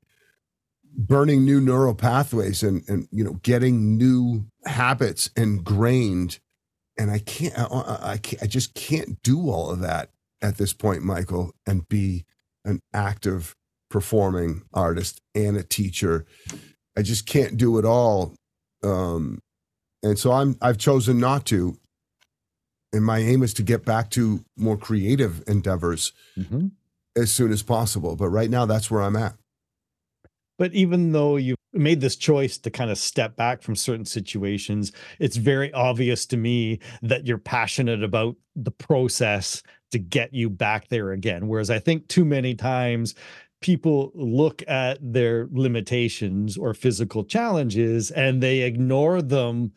burning new neural pathways and and you know getting new habits ingrained and i can't I, I can't i just can't do all of that at this point michael and be an active performing artist and a teacher. I just can't do it all. Um and so i'm i've chosen not to. And my aim is to get back to more creative endeavors mm-hmm. as soon as possible. But right now that's where i'm at. But even though you made this choice to kind of step back from certain situations, it's very obvious to me that you're passionate about the process to get you back there again. Whereas I think too many times people look at their limitations or physical challenges and they ignore them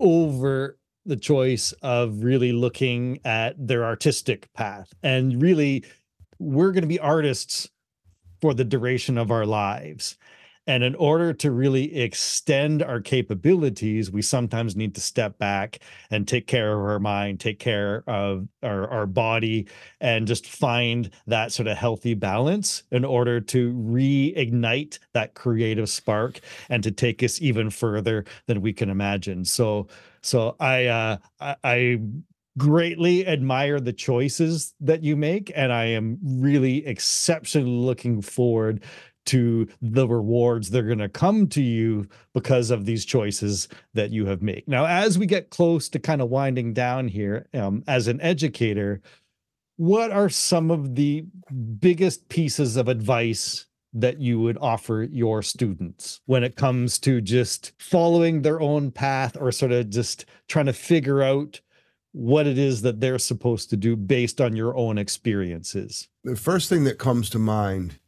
over the choice of really looking at their artistic path and really we're going to be artists for the duration of our lives. And in order to really extend our capabilities, we sometimes need to step back and take care of our mind, take care of our, our body, and just find that sort of healthy balance in order to reignite that creative spark and to take us even further than we can imagine. So, so I, uh, I, I greatly admire the choices that you make and i am really exceptionally looking forward to the rewards they're going to come to you because of these choices that you have made now as we get close to kind of winding down here um, as an educator what are some of the biggest pieces of advice that you would offer your students when it comes to just following their own path or sort of just trying to figure out what it is that they're supposed to do based on your own experiences. The first thing that comes to mind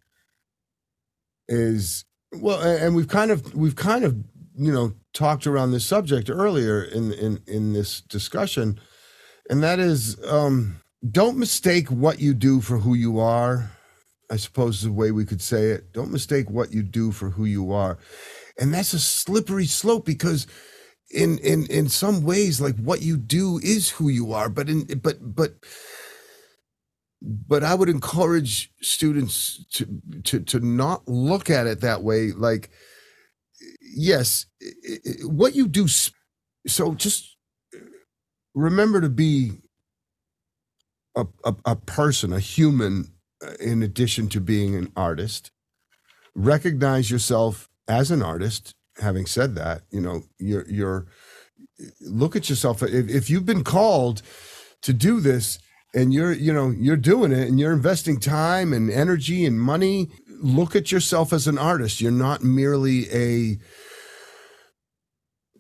is well and we've kind of we've kind of you know talked around this subject earlier in in in this discussion and that is um don't mistake what you do for who you are i suppose is the way we could say it. Don't mistake what you do for who you are. And that's a slippery slope because in in in some ways like what you do is who you are but in but but but i would encourage students to to to not look at it that way like yes what you do so just remember to be a, a, a person a human uh, in addition to being an artist recognize yourself as an artist having said that, you know, you're you're look at yourself. If, if you've been called to do this and you're you know you're doing it and you're investing time and energy and money, look at yourself as an artist. You're not merely a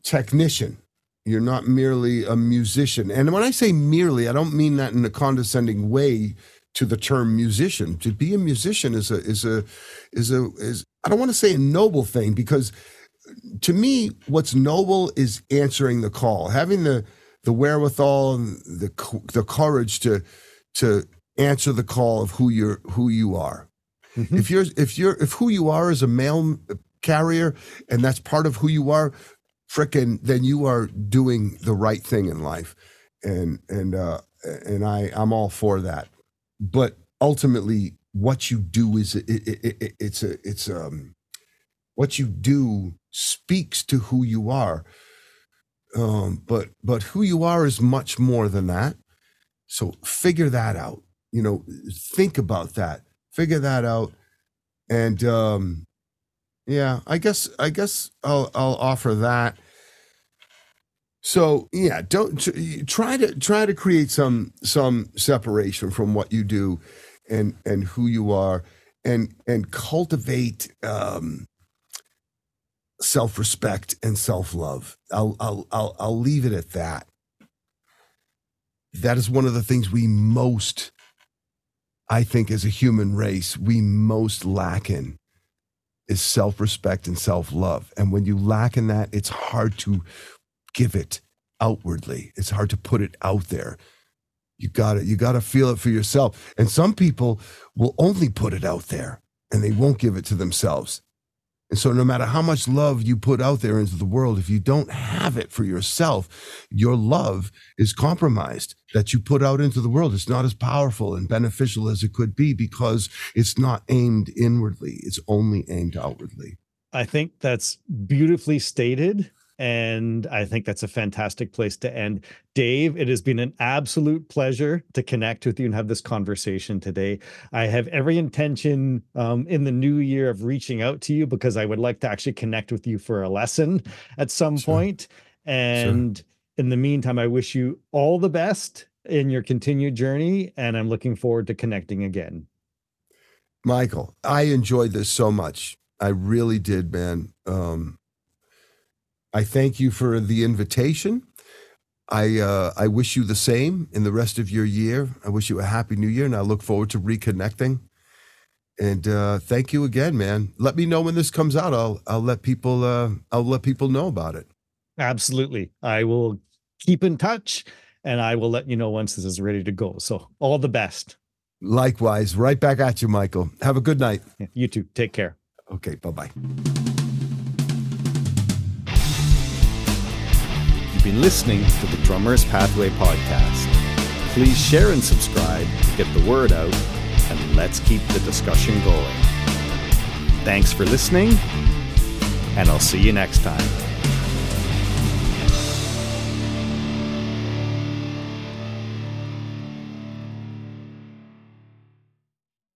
technician. You're not merely a musician. And when I say merely, I don't mean that in a condescending way to the term musician. To be a musician is a is a is a is I don't want to say a noble thing because to me, what's noble is answering the call, having the the wherewithal and the the courage to to answer the call of who you're who you are. Mm-hmm. If you're if you're if who you are is a mail carrier and that's part of who you are, frickin', then you are doing the right thing in life, and and uh, and I I'm all for that. But ultimately, what you do is it, it, it, it's a it's um what you do speaks to who you are. Um, but but who you are is much more than that. So figure that out. You know, think about that. Figure that out. And um, yeah, I guess I guess I'll I'll offer that. So yeah, don't try to try to create some some separation from what you do and and who you are and and cultivate um self-respect and self-love. I'll, I'll, I'll, I'll leave it at that. That is one of the things we most, I think, as a human race, we most lack in is self-respect and self-love. And when you lack in that, it's hard to give it outwardly. It's hard to put it out there. You got to you got to feel it for yourself. And some people will only put it out there and they won't give it to themselves And so, no matter how much love you put out there into the world, if you don't have it for yourself, your love is compromised that you put out into the world. It's not as powerful and beneficial as it could be because it's not aimed inwardly, it's only aimed outwardly. I think that's beautifully stated. And I think that's a fantastic place to end. Dave, it has been an absolute pleasure to connect with you and have this conversation today. I have every intention um, in the new year of reaching out to you because I would like to actually connect with you for a lesson at some sure. point. And sure. in the meantime, I wish you all the best in your continued journey. And I'm looking forward to connecting again. Michael, I enjoyed this so much. I really did, man. Um, I thank you for the invitation. I uh, I wish you the same in the rest of your year. I wish you a happy new year, and I look forward to reconnecting. And uh, thank you again, man. Let me know when this comes out. I'll I'll let people uh, I'll let people know about it. Absolutely, I will keep in touch, and I will let you know once this is ready to go. So all the best. Likewise, right back at you, Michael. Have a good night. You too. Take care. Okay. Bye bye. Been listening to the Drummer's Pathway podcast. Please share and subscribe to get the word out, and let's keep the discussion going. Thanks for listening, and I'll see you next time.